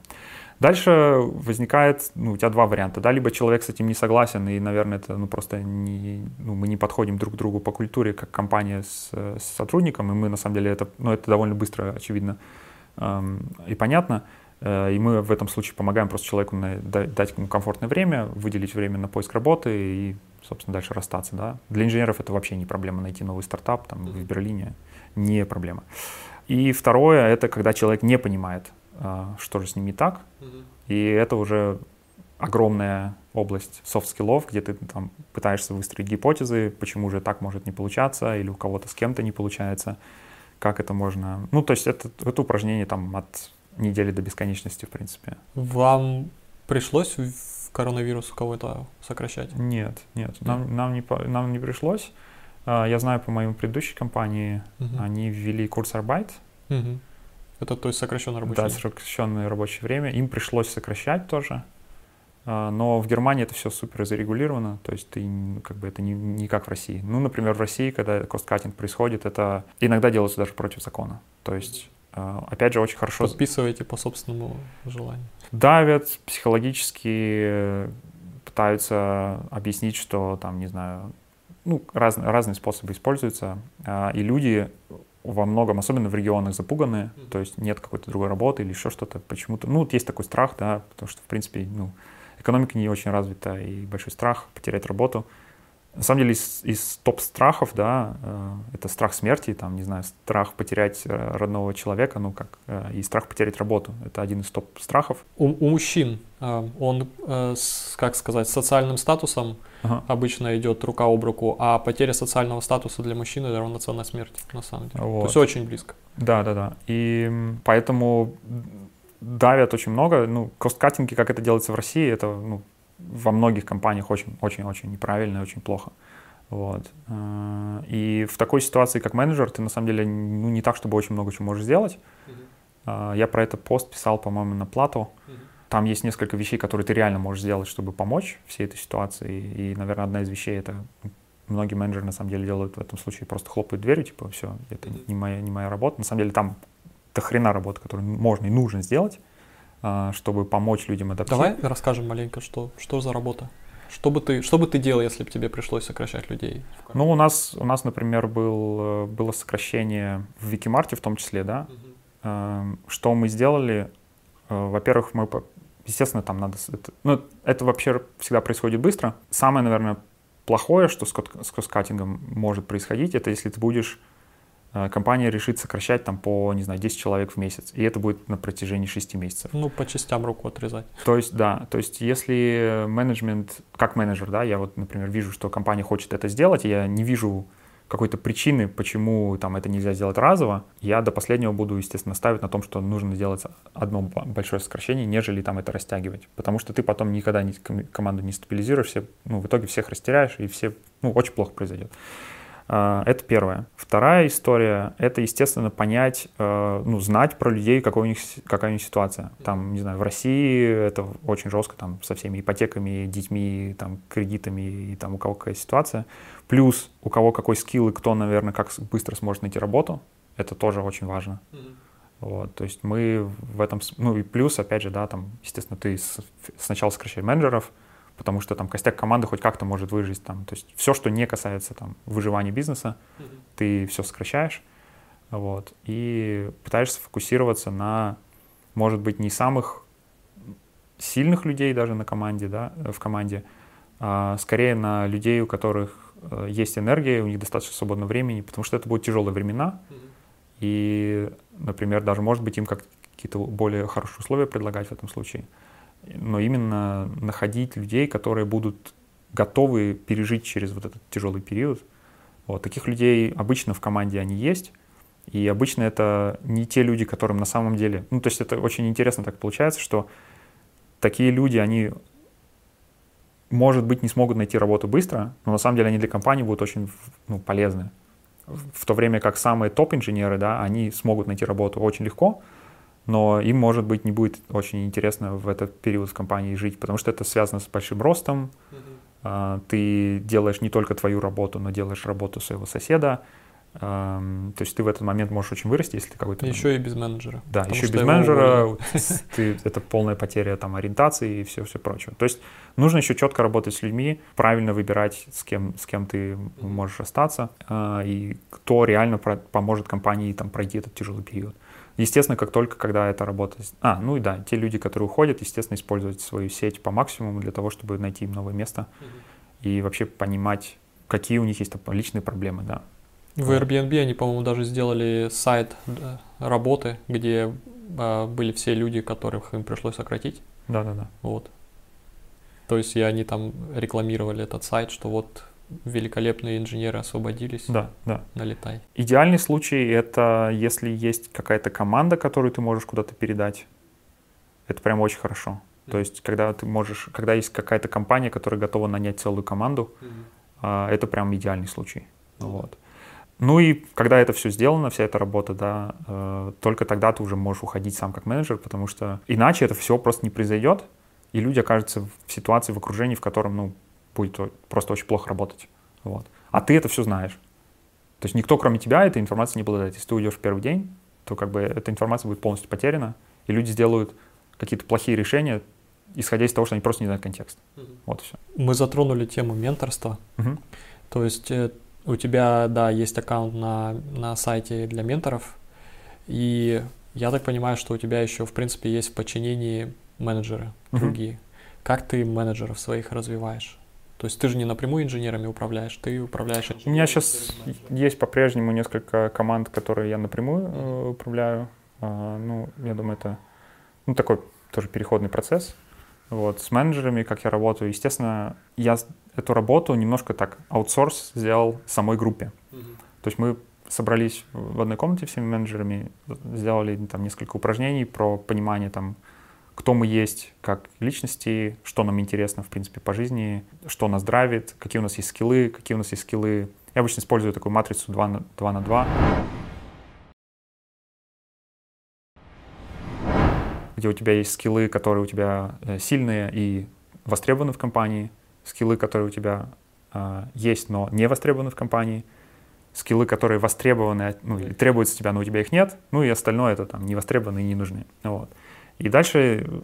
Дальше возникает, ну, у тебя два варианта, да, либо человек с этим не согласен, и, наверное, это, ну, просто не, ну, мы не подходим друг к другу по культуре, как компания с, с сотрудником, и мы, на самом деле, это, ну, это довольно быстро, очевидно эм, и понятно, э, и мы в этом случае помогаем просто человеку на, дать ему комфортное время, выделить время на поиск работы и, собственно, дальше расстаться, да. Для инженеров это вообще не проблема найти новый стартап там в Берлине, не проблема. И второе, это когда человек не понимает, а, что же с ним не так. И это уже огромная область soft skill ов, где ты там пытаешься выстроить гипотезы, почему же так может не получаться, или у кого-то с кем-то не получается, как это можно... Ну, то есть это, это упражнение там от недели до бесконечности, в принципе. Вам пришлось в коронавирус кого-то сокращать? Нет, нет, нам, нам, не, нам не пришлось. А, я знаю по моей предыдущей компании, угу. они ввели курс Арбайт. Угу. Это то есть сокращенное рабочее время? Да, сокращенное рабочее время. Им пришлось сокращать тоже. А, но в Германии это все супер зарегулировано, то есть ты как бы это не, не как в России. Ну, например, в России, когда косткатинг происходит, это иногда делается даже против закона. То есть, а, опять же, очень хорошо... Подписываете по собственному желанию. Давят, психологически пытаются объяснить, что там, не знаю, ну, раз, разные способы используются, а, и люди во многом, особенно в регионах, запуганы, то есть нет какой-то другой работы или еще что-то, почему-то, ну, вот есть такой страх, да, потому что, в принципе, ну, экономика не очень развита, и большой страх потерять работу. На самом деле из, из топ-страхов, да, э, это страх смерти, там, не знаю, страх потерять э, родного человека, ну как, э, и страх потерять работу. Это один из топ-страхов. У, у мужчин он, как сказать, социальным статусом ага. обычно идет рука об руку, а потеря социального статуса для мужчины это равноценная смерти, на самом деле. Вот. То есть очень близко. Да, да, да. И поэтому давят очень много. Ну, косткатинги, как это делается в России, это ну, во многих компаниях очень-очень-очень неправильно и очень плохо. Вот. Э, и в такой ситуации, как менеджер, ты на самом деле ну, не так, чтобы очень много чего можешь сделать. Uh-huh. Я про это пост писал, по-моему, на плату. Uh-huh. Там есть несколько вещей, которые ты реально можешь сделать, чтобы помочь всей этой ситуации. И, наверное, одна из вещей это многие менеджеры на самом деле делают в этом случае просто хлопают дверью, типа, все, это uh-huh. не, моя, не моя работа. На самом деле там до хрена работа, которую можно и нужно сделать. А, чтобы помочь людям адаптироваться. Давай расскажем маленько, что, что за работа. Что бы, ты, что бы ты делал, если бы тебе пришлось сокращать людей? Ну, у нас, у нас например, был, э, было сокращение в Викимарте в том числе, да. Угу. Что мы сделали? Э, во-первых, мы, естественно, там надо... Это, ну, это вообще всегда происходит быстро. Самое, наверное, плохое, что с, с кросскатингом может происходить, это если ты будешь компания решит сокращать там по, не знаю, 10 человек в месяц, и это будет на протяжении 6 месяцев. Ну, по частям руку отрезать. То есть, да, то есть если менеджмент, как менеджер, да, я вот, например, вижу, что компания хочет это сделать, я не вижу какой-то причины, почему там это нельзя сделать разово, я до последнего буду, естественно, ставить на том, что нужно сделать одно большое сокращение, нежели там это растягивать. Потому что ты потом никогда не, команду не стабилизируешь, все, ну, в итоге всех растеряешь, и все, ну, очень плохо произойдет. А, это первое. Вторая история — это, естественно, понять, э, ну, знать про людей, какой у них, какая у них ситуация. Там, не знаю, в России это очень жестко, там, со всеми ипотеками, детьми, там, кредитами и там у кого какая ситуация. Плюс у кого какой скилл и кто, наверное, как быстро сможет найти работу. Это тоже очень важно. Mm-hmm. Вот, то есть мы в этом, ну и плюс, опять же, да, там, естественно, ты сначала сокращаешь менеджеров, потому что там костяк команды хоть как-то может выжить там. То есть все, что не касается там выживания бизнеса, mm-hmm. ты все сокращаешь, вот, и пытаешься фокусироваться на, может быть, не самых сильных людей даже на команде, да, в команде, а скорее на людей, у которых э, есть энергия, у них достаточно свободного времени, потому что это будут тяжелые времена, mm-hmm. и, например, даже, может быть, им как какие-то более хорошие условия предлагать в этом случае но именно находить людей, которые будут готовы пережить через вот этот тяжелый период. Вот. Таких людей обычно в команде они есть, и обычно это не те люди, которым на самом деле... Ну, то есть это очень интересно так получается, что такие люди, они, может быть, не смогут найти работу быстро, но на самом деле они для компании будут очень ну, полезны. В то время как самые топ-инженеры, да, они смогут найти работу очень легко, но им, может быть, не будет очень интересно в этот период в компании жить, потому что это связано с большим ростом. Mm-hmm. Ты делаешь не только твою работу, но делаешь работу своего соседа. То есть ты в этот момент можешь очень вырасти, если ты какой-то... Еще и без менеджера. Да, еще и без менеджера. Ты, это полная потеря там, ориентации и все, все прочее. То есть нужно еще четко работать с людьми, правильно выбирать, с кем, с кем ты можешь остаться, а, и кто реально поможет компании там, пройти этот тяжелый период. Естественно, как только, когда эта работа... А, ну и да, те люди, которые уходят, естественно, используют свою сеть по максимуму для того, чтобы найти им новое место mm-hmm. и вообще понимать, какие у них есть там, личные проблемы, да. В Airbnb они, по-моему, даже сделали сайт работы, где а, были все люди, которых им пришлось сократить. Да-да-да. Вот. То есть и они там рекламировали этот сайт, что вот великолепные инженеры освободились. Да, да. Налетай. Идеальный случай это если есть какая-то команда, которую ты можешь куда-то передать. Это прям очень хорошо. Mm-hmm. То есть, когда ты можешь, когда есть какая-то компания, которая готова нанять целую команду, mm-hmm. это прям идеальный случай. Mm-hmm. Вот. Ну и когда это все сделано, вся эта работа, да, э, только тогда ты уже можешь уходить сам как менеджер, потому что иначе это все просто не произойдет, и люди окажутся в ситуации, в окружении, в котором, ну, будет просто очень плохо работать. Вот. А ты это все знаешь. То есть никто, кроме тебя, этой информацией не обладает. Если ты уйдешь в первый день, то как бы эта информация будет полностью потеряна, и люди сделают какие-то плохие решения, исходя из того, что они просто не знают контекст. Угу. Вот и все. Мы затронули тему менторства. Угу. То есть э, у тебя, да, есть аккаунт на, на сайте для менторов, и я так понимаю, что у тебя еще, в принципе, есть в подчинении менеджеры угу. другие. Как ты менеджеров своих развиваешь? То есть ты же не напрямую инженерами управляешь, ты управляешь... У меня сейчас есть по-прежнему несколько команд, которые я напрямую э, управляю. А, ну, я думаю, это ну, такой тоже переходный процесс. Вот. С менеджерами, как я работаю, естественно, я эту работу немножко так аутсорс сделал самой группе. Mm-hmm. То есть мы собрались в одной комнате всеми менеджерами, сделали там несколько упражнений про понимание там, кто мы есть как личности, что нам интересно, в принципе, по жизни, что нас драйвит, какие у нас есть скиллы, какие у нас есть скиллы. Я обычно использую такую матрицу 2 на 2. На 2 где у тебя есть скиллы, которые у тебя э, сильные и востребованы в компании, скиллы, которые у тебя э, есть, но не востребованы в компании, скиллы, которые востребованы, ну, или требуются тебя, но у тебя их нет, ну и остальное это там не востребованы и не нужны. Вот. И дальше э,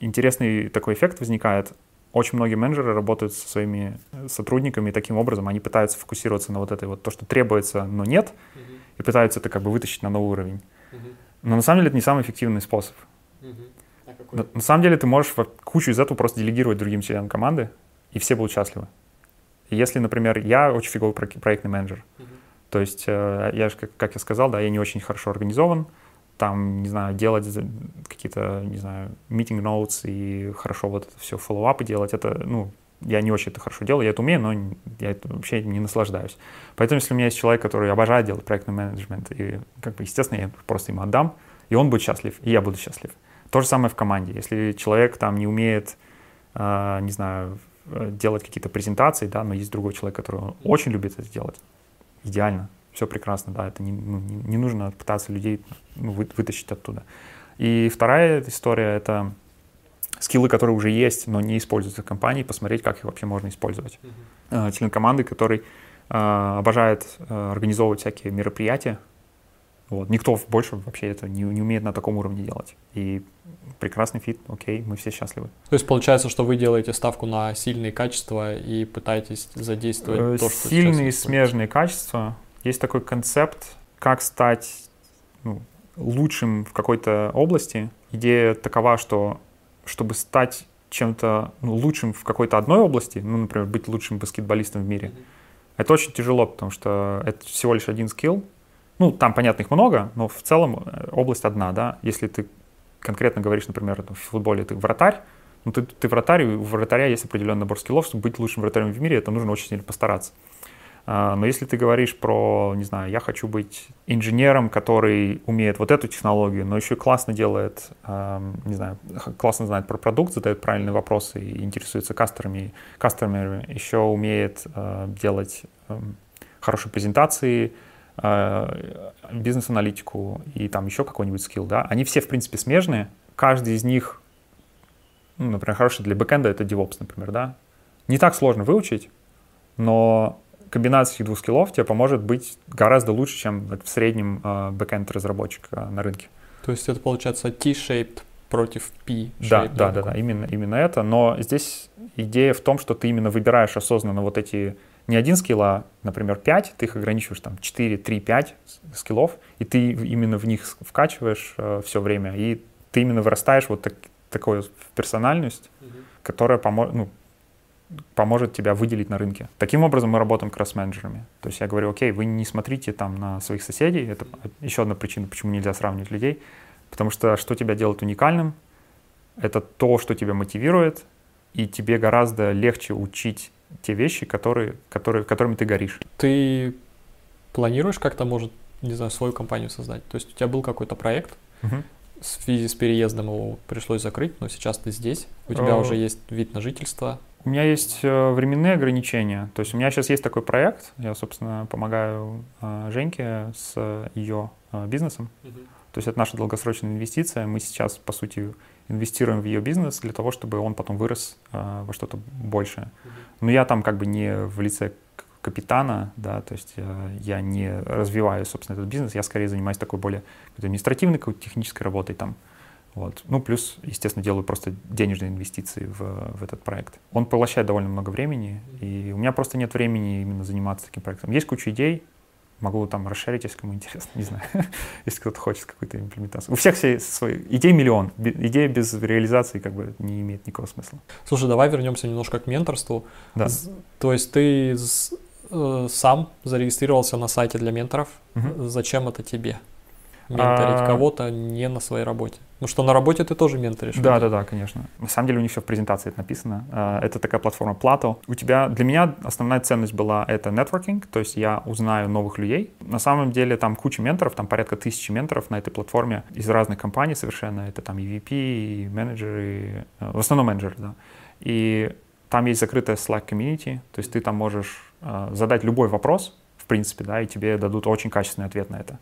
интересный такой эффект возникает. Очень многие менеджеры работают со своими э, сотрудниками таким образом, они пытаются фокусироваться на вот этой вот то, что требуется, но нет, uh-huh. и пытаются это как бы вытащить на новый уровень. Uh-huh. Но на самом деле это не самый эффективный способ. Uh-huh. А на, на самом деле ты можешь кучу из этого просто делегировать другим членам команды, и все будут счастливы. Если, например, я очень фиговый проектный менеджер, uh-huh. то есть э, я же, как, как я сказал, да, я не очень хорошо организован, там, не знаю, делать какие-то, не знаю, meeting notes и хорошо вот это все фоллоуапы делать, это, ну, я не очень это хорошо делаю, я это умею, но я это вообще не наслаждаюсь. Поэтому, если у меня есть человек, который обожает делать проектный менеджмент, и, как бы, естественно, я просто ему отдам, и он будет счастлив, и я буду счастлив. То же самое в команде. Если человек там не умеет, э, не знаю, делать какие-то презентации, да, но есть другой человек, который очень любит это делать, идеально все прекрасно, да, это не, ну, не, не нужно пытаться людей ну, вы, вытащить оттуда. И вторая история — это скиллы, которые уже есть, но не используются в компании, посмотреть, как их вообще можно использовать. Uh-huh. Член команды, который э, обожает э, организовывать всякие мероприятия, вот. Никто больше вообще это не, не умеет на таком уровне делать. И прекрасный фит, окей, мы все счастливы. То есть получается, что вы делаете ставку на сильные качества и пытаетесь задействовать э, то, что Сильные смежные качества есть такой концепт, как стать ну, лучшим в какой-то области. Идея такова, что чтобы стать чем-то ну, лучшим в какой-то одной области, ну, например, быть лучшим баскетболистом в мире, mm-hmm. это очень тяжело, потому что это всего лишь один скилл. Ну, там, понятно, их много, но в целом э, область одна, да. Если ты конкретно говоришь, например, в футболе ты вратарь, ну, ты, ты вратарь, и у вратаря есть определенный набор скиллов, чтобы быть лучшим вратарем в мире, это нужно очень сильно постараться. А, но если ты говоришь про, не знаю, я хочу быть инженером, который умеет вот эту технологию, но еще классно делает, не знаю, классно знает про продукт, задает правильные вопросы и интересуется кастерами, кастерами еще умеет а, делать хорошие презентации, бизнес-аналитику и там еще какой-нибудь скилл, да, они все, в принципе, смежные. Каждый из них, ну, например, хороший для бэкэнда — это DevOps, например, да. Не так сложно выучить, но комбинация этих двух скиллов тебе поможет быть гораздо лучше, чем в среднем э, бэкэнд разработчик на рынке. То есть это получается T-shaped против P. Да, да, да, да, именно, именно это. Но здесь идея в том, что ты именно выбираешь осознанно вот эти не один скилл, а, например, 5, ты их ограничиваешь там 4, 3, 5 скиллов, и ты именно в них вкачиваешь э, все время, и ты именно вырастаешь вот так, такую персональность, угу. которая поможет, ну, поможет тебя выделить на рынке. Таким образом мы работаем как раз с менеджерами. То есть я говорю, окей, вы не смотрите там на своих соседей, это еще одна причина, почему нельзя сравнивать людей, потому что что тебя делает уникальным, это то, что тебя мотивирует, и тебе гораздо легче учить те вещи, которые, которые, которыми ты горишь. Ты планируешь как-то, может, не знаю, свою компанию создать? То есть у тебя был какой-то проект, угу. в связи с переездом его пришлось закрыть, но сейчас ты здесь, у тебя uh, уже есть вид на жительство. У меня есть э, временные ограничения. То есть у меня сейчас есть такой проект, я, собственно, помогаю э, Женьке с ее э, бизнесом. uh То есть это наша долгосрочная инвестиция. Мы сейчас, по сути, инвестируем в ее бизнес для того, чтобы он потом вырос во что-то большее. uh Но я там как бы не в лице капитана, да, то есть я не развиваю, собственно, этот бизнес, я скорее занимаюсь такой более административной, технической работой там. Вот. Ну, плюс, естественно, делаю просто денежные инвестиции в, в этот проект. Он поглощает довольно много времени, и у меня просто нет времени именно заниматься таким проектом. Есть куча идей, могу там расширить, если кому интересно, не знаю, если кто-то хочет какую-то имплементацию. У всех все свои идей миллион. Идея без реализации как бы не имеет никакого смысла. Слушай, давай вернемся немножко к менторству. Да. То есть ты э, сам зарегистрировался на сайте для менторов. Угу. Зачем это тебе? Менторить а... кого-то не на своей работе. Ну что, на работе ты тоже менторишь? Да, да, да, конечно. На самом деле у них все в презентации это написано. А, это такая платформа Plato. У тебя, для меня основная ценность была это нетворкинг, то есть я узнаю новых людей. На самом деле там куча менторов, там порядка тысячи менторов на этой платформе из разных компаний совершенно. Это там EVP, и менеджеры, э, в основном менеджеры, да. И там есть закрытая Slack community, то есть ты там можешь э, задать любой вопрос, в принципе, да, и тебе дадут очень качественный ответ на это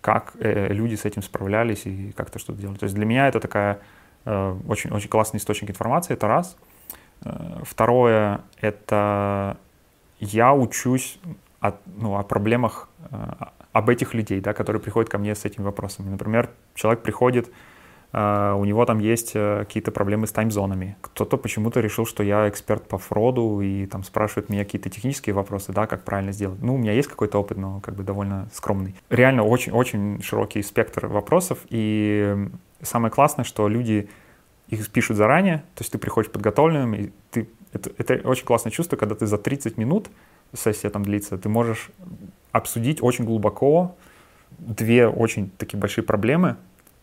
как э, люди с этим справлялись и как-то что-то делали. То есть для меня это такая э, очень, очень классный источник информации, это раз. Э, второе, это я учусь от, ну, о проблемах, об этих людей, да, которые приходят ко мне с этими вопросами. Например, человек приходит, у него там есть uh, какие-то проблемы с таймзонами. Кто-то почему-то решил, что я эксперт по фроду и там спрашивает меня какие-то технические вопросы, да, как правильно сделать. Ну, у меня есть какой-то опыт, но как бы довольно скромный. Реально очень-очень широкий спектр вопросов, и самое классное, что люди их пишут заранее, то есть ты приходишь подготовленным, и ты, это, это очень классное чувство, когда ты за 30 минут, сессия там длится, ты можешь обсудить очень глубоко две очень такие большие проблемы,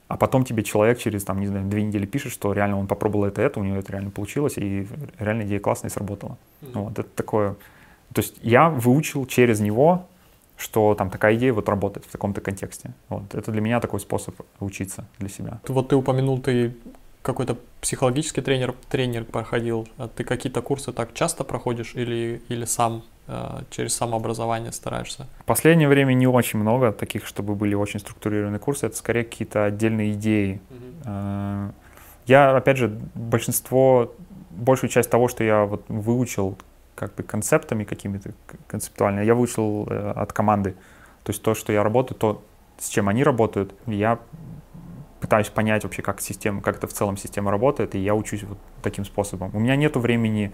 а потом тебе человек через, там, не знаю, две недели пишет, что реально он попробовал это, это, у него это реально получилось, и реально идея классная и сработала. Mm-hmm. Вот, это такое... То есть я выучил через него, что там такая идея вот работает в таком-то контексте. Вот, это для меня такой способ учиться для себя. Вот ты упомянул, ты какой-то психологический тренер, тренер проходил. А ты какие-то курсы так часто проходишь или, или сам через самообразование стараешься? В последнее время не очень много таких, чтобы были очень структурированные курсы. Это скорее какие-то отдельные идеи. Угу. Я, опять же, большинство, большую часть того, что я вот выучил как бы концептами какими-то концептуально, я выучил э, от команды. То есть то, что я работаю, то, с чем они работают, я пытаюсь понять вообще, как система, как это в целом система работает, и я учусь вот таким способом. У меня нету времени,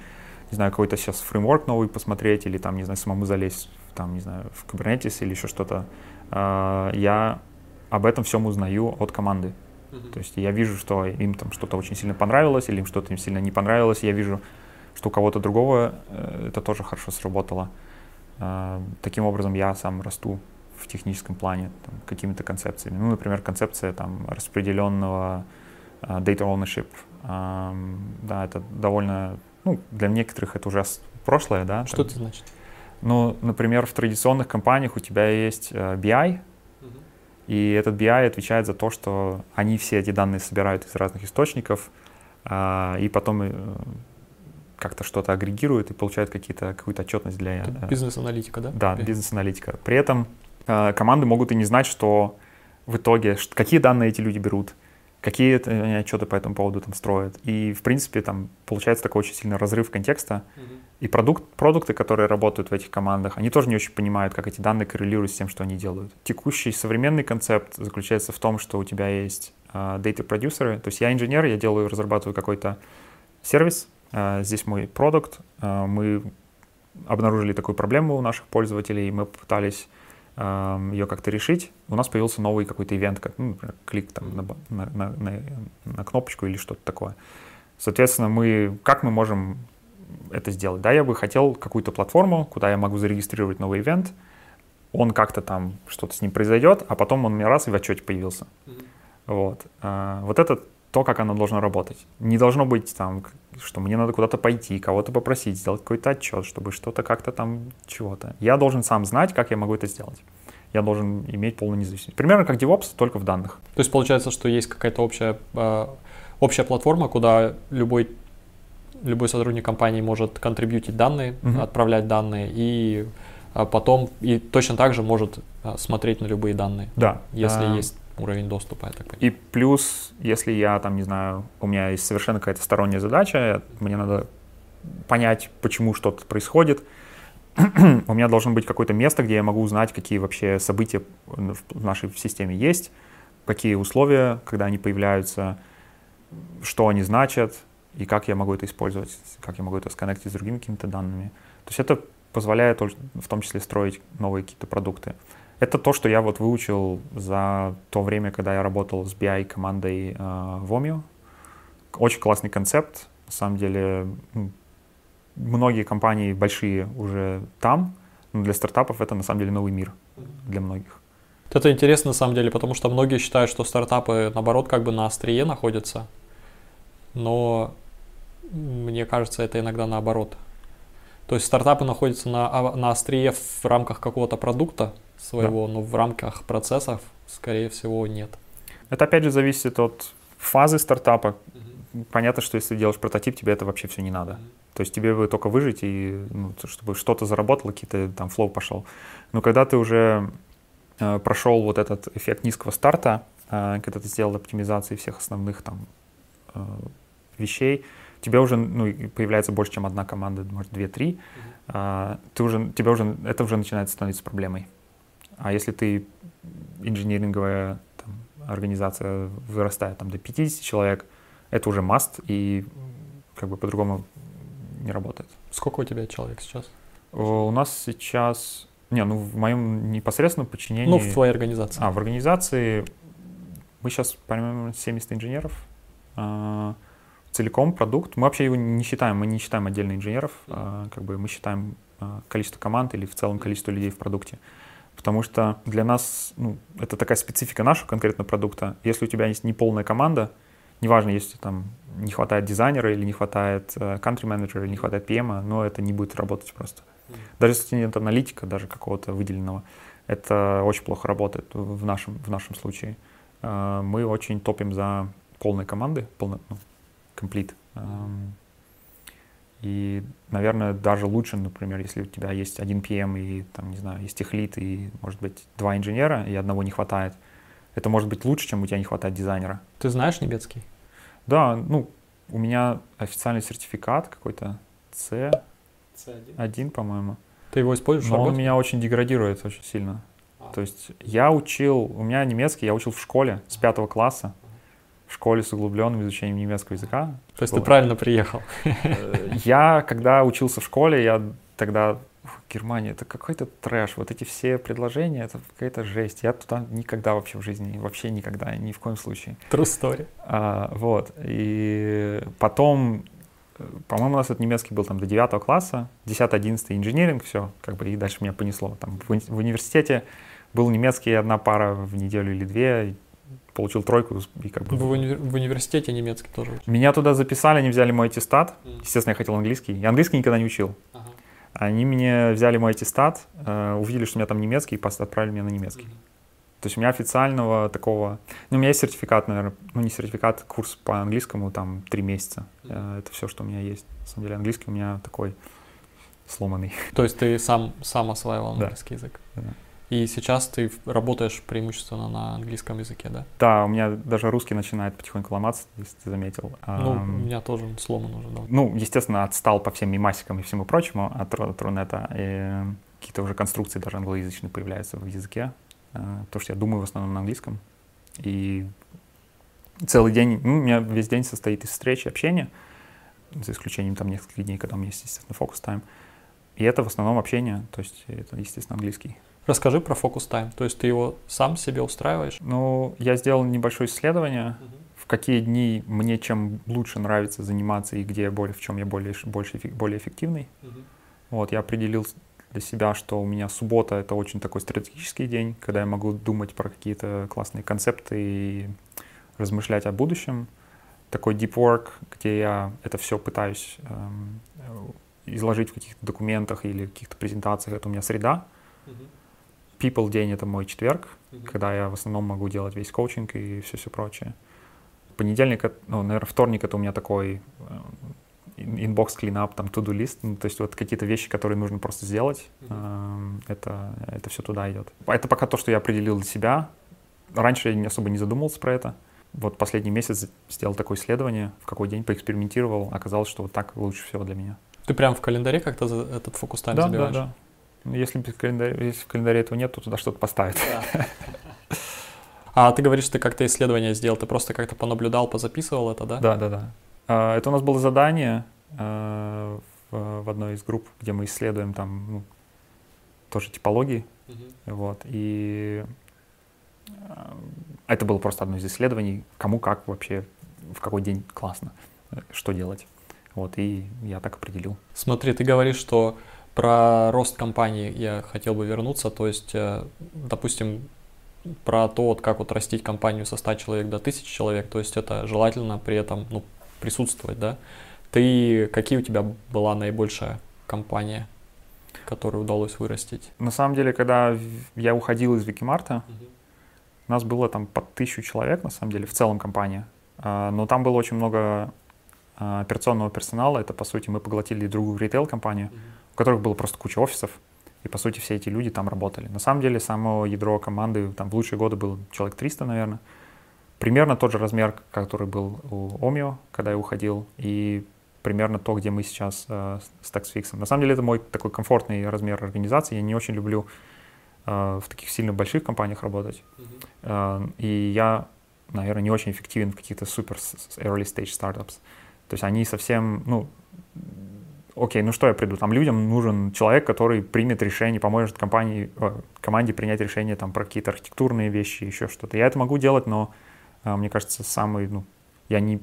не знаю, какой-то сейчас фреймворк новый посмотреть, или там, не знаю, самому залезть, там, не знаю, в Kubernetes или еще что-то. А, я об этом всем узнаю от команды. То есть я вижу, что им там что-то очень сильно понравилось, или им что-то им сильно не понравилось. Я вижу, что у кого-то другого э, это тоже хорошо сработало. А, таким образом я сам расту в техническом плане там, какими-то концепциями. Ну, например, концепция там, распределенного uh, data ownership. Um, да, это довольно, ну, для некоторых это уже прошлое, да. Что это значит? Ну, например, в традиционных компаниях у тебя есть uh, BI, и этот BI отвечает за то, что они все эти данные собирают из разных источников, uh, и потом uh, как-то что-то агрегируют и получают какие-то, какую-то отчетность для... Бизнес-аналитика, да? Да, бизнес-аналитика. При этом э, команды могут и не знать, что в итоге, какие данные эти люди берут, какие они отчеты по этому поводу там строят. И, в принципе, там получается такой очень сильный разрыв контекста. Mm-hmm. И продукт, продукты, которые работают в этих командах, они тоже не очень понимают, как эти данные коррелируют с тем, что они делают. Текущий современный концепт заключается в том, что у тебя есть data-продюсеры. То есть я инженер, я делаю, разрабатываю какой-то сервис. Uh, здесь мой продукт. Uh, мы обнаружили такую проблему у наших пользователей, и мы попытались ее как-то решить, у нас появился новый какой-то ивент, как ну, клик там на, на, на, на кнопочку или что-то такое. Соответственно, мы, как мы можем это сделать? Да, я бы хотел какую-то платформу, куда я могу зарегистрировать новый ивент, он как-то там, что-то с ним произойдет, а потом он у меня раз и в отчете появился. Mm-hmm. Вот. А, вот это то, как оно должно работать. Не должно быть там, что мне надо куда-то пойти, кого-то попросить, сделать какой-то отчет, чтобы что-то как-то там чего-то. Я должен сам знать, как я могу это сделать. Я должен иметь полную независимость. Примерно как DevOps, только в данных. То есть получается, что есть какая-то общая, э, общая платформа, куда любой, любой сотрудник компании может контрибьютить данные, uh-huh. отправлять данные и а потом и точно так же может а, смотреть на любые данные. Да. Если а, есть уровень доступа, я так понимаю. И плюс, если я там, не знаю, у меня есть совершенно какая-то сторонняя задача, мне надо понять, почему что-то происходит, у меня должно быть какое-то место, где я могу узнать, какие вообще события в нашей системе есть, какие условия, когда они появляются, что они значат, и как я могу это использовать, как я могу это сконнектить с другими какими-то данными. То есть это позволяет в том числе строить новые какие-то продукты. Это то, что я вот выучил за то время, когда я работал с BI командой э, в Omio. Очень классный концепт. На самом деле, многие компании большие уже там, но для стартапов это на самом деле новый мир для многих. Это интересно на самом деле, потому что многие считают, что стартапы наоборот как бы на острие находятся. Но мне кажется, это иногда наоборот. То есть стартапы находятся на, а, на острие в рамках какого-то продукта, своего, да. но в рамках процессов, скорее всего, нет. Это опять же зависит от фазы стартапа. Угу. Понятно, что если делаешь прототип, тебе это вообще все не надо. Угу. То есть тебе бы только выжить и ну, чтобы что-то заработало, какие-то там флоу пошел. Но когда ты уже э, прошел вот этот эффект низкого старта, э, когда ты сделал оптимизации всех основных там э, вещей, тебе уже ну, появляется больше, чем одна команда, может, две-три, mm-hmm. ты уже, тебе уже, это уже начинает становиться проблемой. А если ты инжиниринговая там, организация вырастает там, до 50 человек, это уже маст, и как бы по-другому не работает. Сколько у тебя человек сейчас? У нас сейчас... Не, ну в моем непосредственном подчинении... Ну, в твоей организации. А, в организации мы сейчас, примерно 70 инженеров. А, целиком продукт. Мы вообще его не считаем, мы не считаем отдельно инженеров. А, как бы мы считаем а, количество команд или в целом количество людей в продукте потому что для нас ну, это такая специфика нашего конкретного продукта. Если у тебя есть неполная команда, неважно, если там не хватает дизайнера или не хватает country менеджера или не хватает PM, но это не будет работать просто. Даже если нет аналитика, даже какого-то выделенного, это очень плохо работает в нашем, в нашем случае. Э, мы очень топим за полные команды, полно, ну, complete. И, наверное, даже лучше, например, если у тебя есть один PM и, там, не знаю, есть техлит и, может быть, два инженера, и одного не хватает. Это может быть лучше, чем у тебя не хватает дизайнера. Ты знаешь немецкий? Да, ну, у меня официальный сертификат какой-то C, C1, 1, по-моему. Ты его используешь Но он меня очень деградирует очень сильно. А. То есть я учил, у меня немецкий я учил в школе с пятого класса в школе с углубленным изучением немецкого языка. То есть ты правильно приехал? Э, я, когда учился в школе, я тогда Германия, это какой-то трэш. Вот эти все предложения, это какая-то жесть. Я туда никогда вообще в жизни, вообще никогда, ни в коем случае. True story. А, вот. И потом, по-моему, у нас этот немецкий был там до 9 класса, 10-11 инженеринг, все, как бы, и дальше меня понесло. Там в, в университете был немецкий одна пара в неделю или две, получил тройку и как бы... В, уни- в университете немецкий тоже учил? Меня туда записали, они взяли мой аттестат. Mm. Естественно, я хотел английский. Я английский никогда не учил. Ага. Они мне взяли мой аттестат, э, увидели, что у меня там немецкий, и отправили меня на немецкий. Mm-hmm. То есть у меня официального такого... Ну, у меня есть сертификат, наверное, ну, не сертификат, курс по английскому, там, три месяца. Mm-hmm. Это все, что у меня есть. На самом деле, английский у меня такой сломанный. То есть ты сам, сам осваивал английский да. язык? Да. И сейчас ты работаешь преимущественно на английском языке, да? Да, у меня даже русский начинает потихоньку ломаться, если ты заметил. Ну, у меня тоже сломан уже, да. Ну, естественно, отстал по всем мимасикам и всему прочему от, от Рунета. И какие-то уже конструкции даже англоязычные появляются в языке. Потому э, что я думаю в основном на английском. И целый день, ну, у меня весь день состоит из встреч и общения, за исключением там нескольких дней, когда у меня есть, естественно, фокус-тайм. И это в основном общение, то есть это, естественно, английский. Расскажи про фокус тайм. То есть ты его сам себе устраиваешь? Ну, я сделал небольшое исследование, угу. в какие дни мне чем лучше нравится заниматься и где я более, в чем я более, больше, более эффективный. Угу. Вот, я определил для себя, что у меня суббота — это очень такой стратегический день, когда я могу думать про какие-то классные концепты и размышлять о будущем. Такой deep work, где я это все пытаюсь эм, изложить в каких-то документах или каких-то презентациях, это у меня среда. Uh-huh. People день — это мой четверг, uh-huh. когда я в основном могу делать весь коучинг и все-все прочее. Понедельник, ну, наверное, вторник — это у меня такой inbox cleanup, там, to-do list, ну, то есть вот какие-то вещи, которые нужно просто сделать, uh-huh. это, это все туда идет. Это пока то, что я определил для себя. Раньше я особо не задумывался про это. Вот последний месяц сделал такое исследование, в какой день поэкспериментировал, оказалось, что вот так лучше всего для меня. Ты прям в календаре как-то этот focus time да, забиваешь? Да, да. Если, в календаре, если в календаре этого нет, то туда что-то поставить. Да. А ты говоришь, ты как-то исследование сделал, ты просто как-то понаблюдал, позаписывал это, да? Да, да, да. А, это у нас было задание а, в, одной из групп, где мы исследуем там ну, тоже типологии. Угу. Вот. И а, это было просто одно из исследований, кому как вообще, в какой день классно, что делать. Вот, и я так определил. Смотри, ты говоришь, что про рост компании я хотел бы вернуться, то есть, э, допустим, про то, вот как вот растить компанию со 100 человек до 1000 человек, то есть это желательно при этом ну, присутствовать, да? Ты, какие у тебя была наибольшая компания, которую удалось вырастить? На самом деле, когда я уходил из Викимарта, угу. у нас было там под тысячу человек, на самом деле, в целом компания. А, но там было очень много а, операционного персонала. Это, по сути, мы поглотили другую ритейл-компанию, mm-hmm. У которых было просто куча офисов. И, по сути, все эти люди там работали. На самом деле, само ядро команды там в лучшие годы было человек 300, наверное. Примерно тот же размер, который был у Омио, когда я уходил, и примерно то, где мы сейчас э, с TaxFix. На самом деле, это мой такой комфортный размер организации. Я не очень люблю э, в таких сильно больших компаниях работать. Mm-hmm. Э, и я, наверное, не очень эффективен в каких-то супер early stage startups. То есть они совсем, ну, окей, ну что я приду, там людям нужен человек, который примет решение, поможет компании, э, команде принять решение там про какие-то архитектурные вещи, еще что-то. Я это могу делать, но э, мне кажется, самый, ну, я не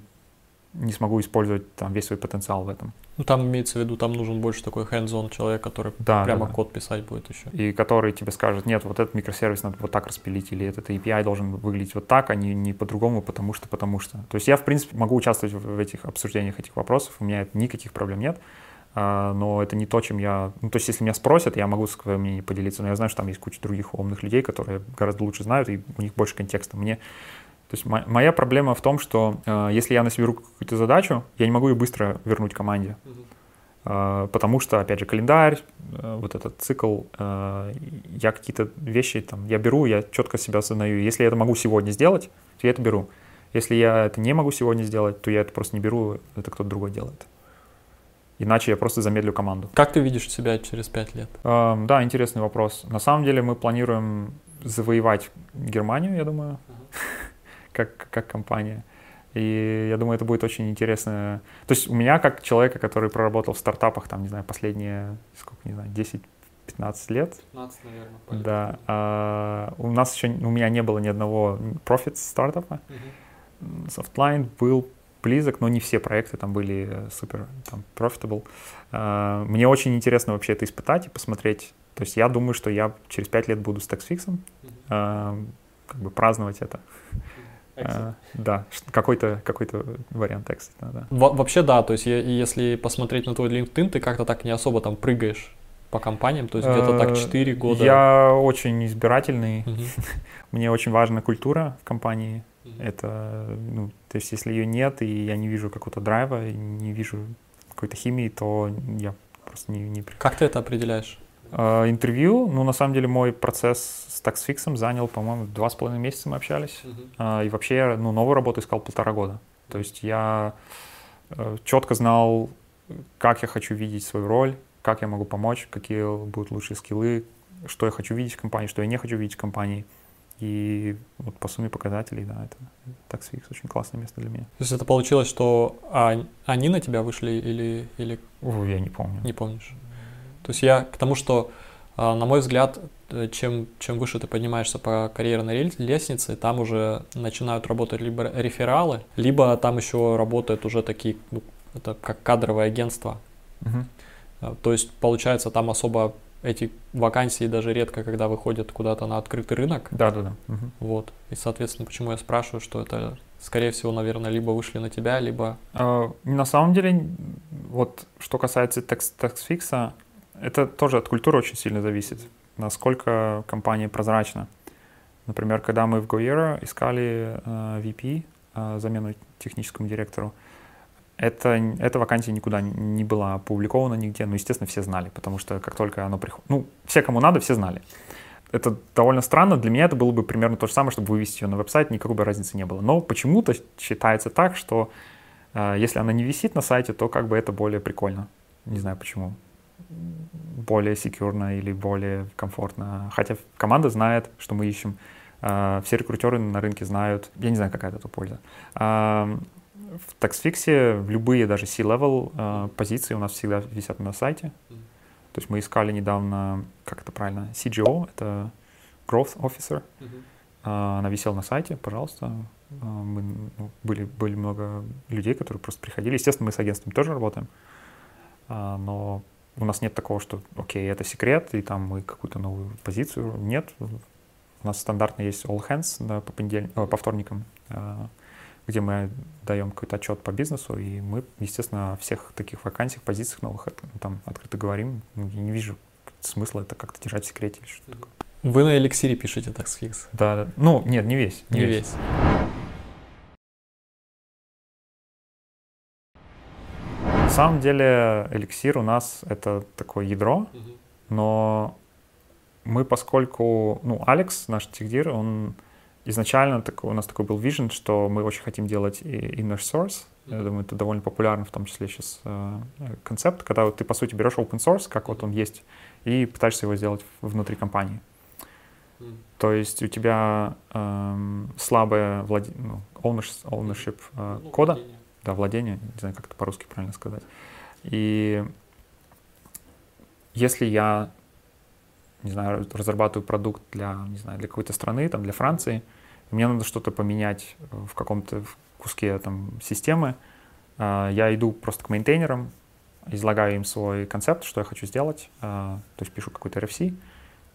не смогу использовать там весь свой потенциал в этом. Ну там имеется в виду, там нужен больше такой hands-on человек, который да, прямо да, код писать будет еще. И который тебе скажет, нет, вот этот микросервис надо вот так распилить, или этот API должен выглядеть вот так, а не, не по-другому, потому что, потому что. То есть я, в принципе, могу участвовать в, этих обсуждениях этих вопросов, у меня никаких проблем нет, но это не то, чем я... Ну, то есть если меня спросят, я могу своим мнением поделиться, но я знаю, что там есть куча других умных людей, которые гораздо лучше знают, и у них больше контекста. Мне то есть моя проблема в том, что э, если я на себе беру какую-то задачу, я не могу ее быстро вернуть команде. Э, потому что, опять же, календарь, э, вот этот цикл, э, я какие-то вещи там, я беру, я четко себя осознаю. Если я это могу сегодня сделать, то я это беру. Если я это не могу сегодня сделать, то я это просто не беру, это кто-то другой делает. Иначе я просто замедлю команду. Как ты видишь себя через пять лет? Э, да, интересный вопрос. На самом деле мы планируем завоевать Германию, я думаю. Uh-huh как, как компания. И я думаю, это будет очень интересно. То есть у меня, как человека, который проработал в стартапах, там, не знаю, последние, сколько, не знаю, 10 15 лет. 15, наверное. Да. А, у нас еще, у меня не было ни одного профит стартапа. Uh-huh. Softline был близок, но не все проекты там были супер там, profitable. А, мне очень интересно вообще это испытать и посмотреть. То есть я думаю, что я через 5 лет буду с TaxFix, а, как бы праздновать это. А, да, какой-то какой вариант эксита, да. Во вообще да, то есть если посмотреть на твой LinkedIn, ты как-то так не особо там прыгаешь по компаниям, то есть где-то так 4 э, года. Я очень избирательный, мне очень важна культура в компании. Это, ну, то есть если ее нет, и я не вижу какого-то драйва, не вижу какой-то химии, то я просто не... не... Как ты это определяешь? Э, интервью, ну, на самом деле, мой процесс с TaxFix занял, по-моему, два с половиной месяца мы общались. Uh-huh. И вообще я, ну, новую работу искал полтора года. То есть я э, четко знал, как я хочу видеть свою роль, как я могу помочь, какие будут лучшие скиллы, что я хочу видеть в компании, что я не хочу видеть в компании. И вот по сумме показателей, да, это TaxFix очень классное место для меня. То есть это получилось, что они на тебя вышли или... или... Ой, я не помню. Не помнишь. То есть я к тому, что, а, на мой взгляд, э, чем, чем выше ты поднимаешься по карьерной лестнице, там уже начинают работать либо рефералы, либо там еще работают уже такие, ну, это как кадровое агентство. Угу. То есть, получается, там особо эти вакансии даже редко, когда выходят куда-то на открытый рынок. Да, да, да. Угу. Вот. И, соответственно, почему я спрашиваю, что это, скорее всего, наверное, либо вышли на тебя, либо. Э, на самом деле, вот что касается TaxFix, это тоже от культуры очень сильно зависит, насколько компания прозрачна. Например, когда мы в Goera искали э, VP, э, замену техническому директору, это, эта вакансия никуда не была опубликована нигде, но, естественно, все знали, потому что как только оно приходит... Ну, все, кому надо, все знали. Это довольно странно. Для меня это было бы примерно то же самое, чтобы вывести ее на веб-сайт, никакой бы разницы не было. Но почему-то считается так, что э, если она не висит на сайте, то как бы это более прикольно. Не знаю почему более секьюрно или более комфортно. Хотя команда знает, что мы ищем. А, все рекрутеры на рынке знают. Я не знаю, какая это польза. А, в TaxFix любые даже C-level а, позиции у нас всегда висят на сайте. То есть мы искали недавно, как это правильно, CGO, это Growth Officer. Она висела на сайте, пожалуйста. Мы, ну, были, были много людей, которые просто приходили. Естественно, мы с агентством тоже работаем. Но у нас нет такого, что, окей, это секрет, и там мы какую-то новую позицию. Нет. У нас стандартно есть all hands да, по, понедельник, по вторникам, а, где мы даем какой-то отчет по бизнесу, и мы, естественно, о всех таких вакансиях, позициях новых там открыто говорим. Ну, я не вижу смысла это как-то держать в секрете или что-то такое. Вы на эликсире пишете так с Да, да. Ну, нет, не весь. Не, не весь. весь. самом деле эликсир у нас это такое ядро, но мы, поскольку, ну, Алекс, наш техдир, он изначально такой, у нас такой был vision, что мы очень хотим делать inner source. Я думаю, это довольно популярный, в том числе сейчас э, концепт, когда вот ты, по сути, берешь open source, как вот он есть, и пытаешься его сделать внутри компании. То есть у тебя эм, слабое владе... ну, ownership, ownership э, ну, кода, владение да, владение, не знаю, как это по-русски правильно сказать. И если я, не знаю, разрабатываю продукт для, не знаю, для какой-то страны, там, для Франции, мне надо что-то поменять в каком-то куске там системы, а, я иду просто к maintainer'ам, излагаю им свой концепт, что я хочу сделать, а, то есть пишу какой-то RFC,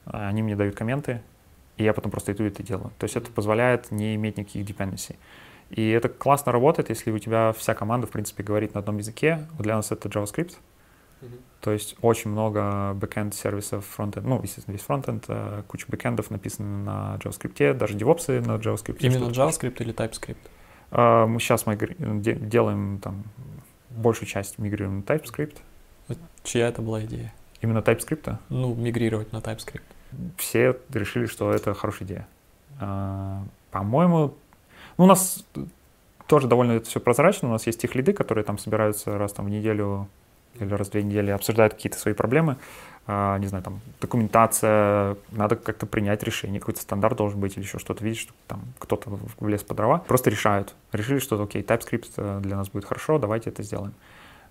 они мне дают комменты, и я потом просто иду и это делаю. То есть это позволяет не иметь никаких dependency. И это классно работает, если у тебя вся команда, в принципе, говорит на одном языке. Для нас это JavaScript. Mm-hmm. То есть очень много backend сервисов, фронтенд, ну, естественно, весь фронтенд, э, куча бэкендов написаны на JavaScript, даже DevOps на JavaScript. Именно JavaScript или TypeScript? Uh, мы сейчас мы делаем там большую часть мигрируем на TypeScript. Чья это была идея? Именно TypeScript? Ну, мигрировать на TypeScript. Все решили, что это хорошая идея. Uh, по-моему, ну, у нас тоже довольно это все прозрачно. У нас есть тех лиды, которые там собираются раз там в неделю или раз в две недели, обсуждают какие-то свои проблемы. А, не знаю, там документация, надо как-то принять решение, какой-то стандарт должен быть или еще что-то. Видишь, что там кто-то влез по дрова. Просто решают. Решили, что окей, TypeScript э, для нас будет хорошо, давайте это сделаем.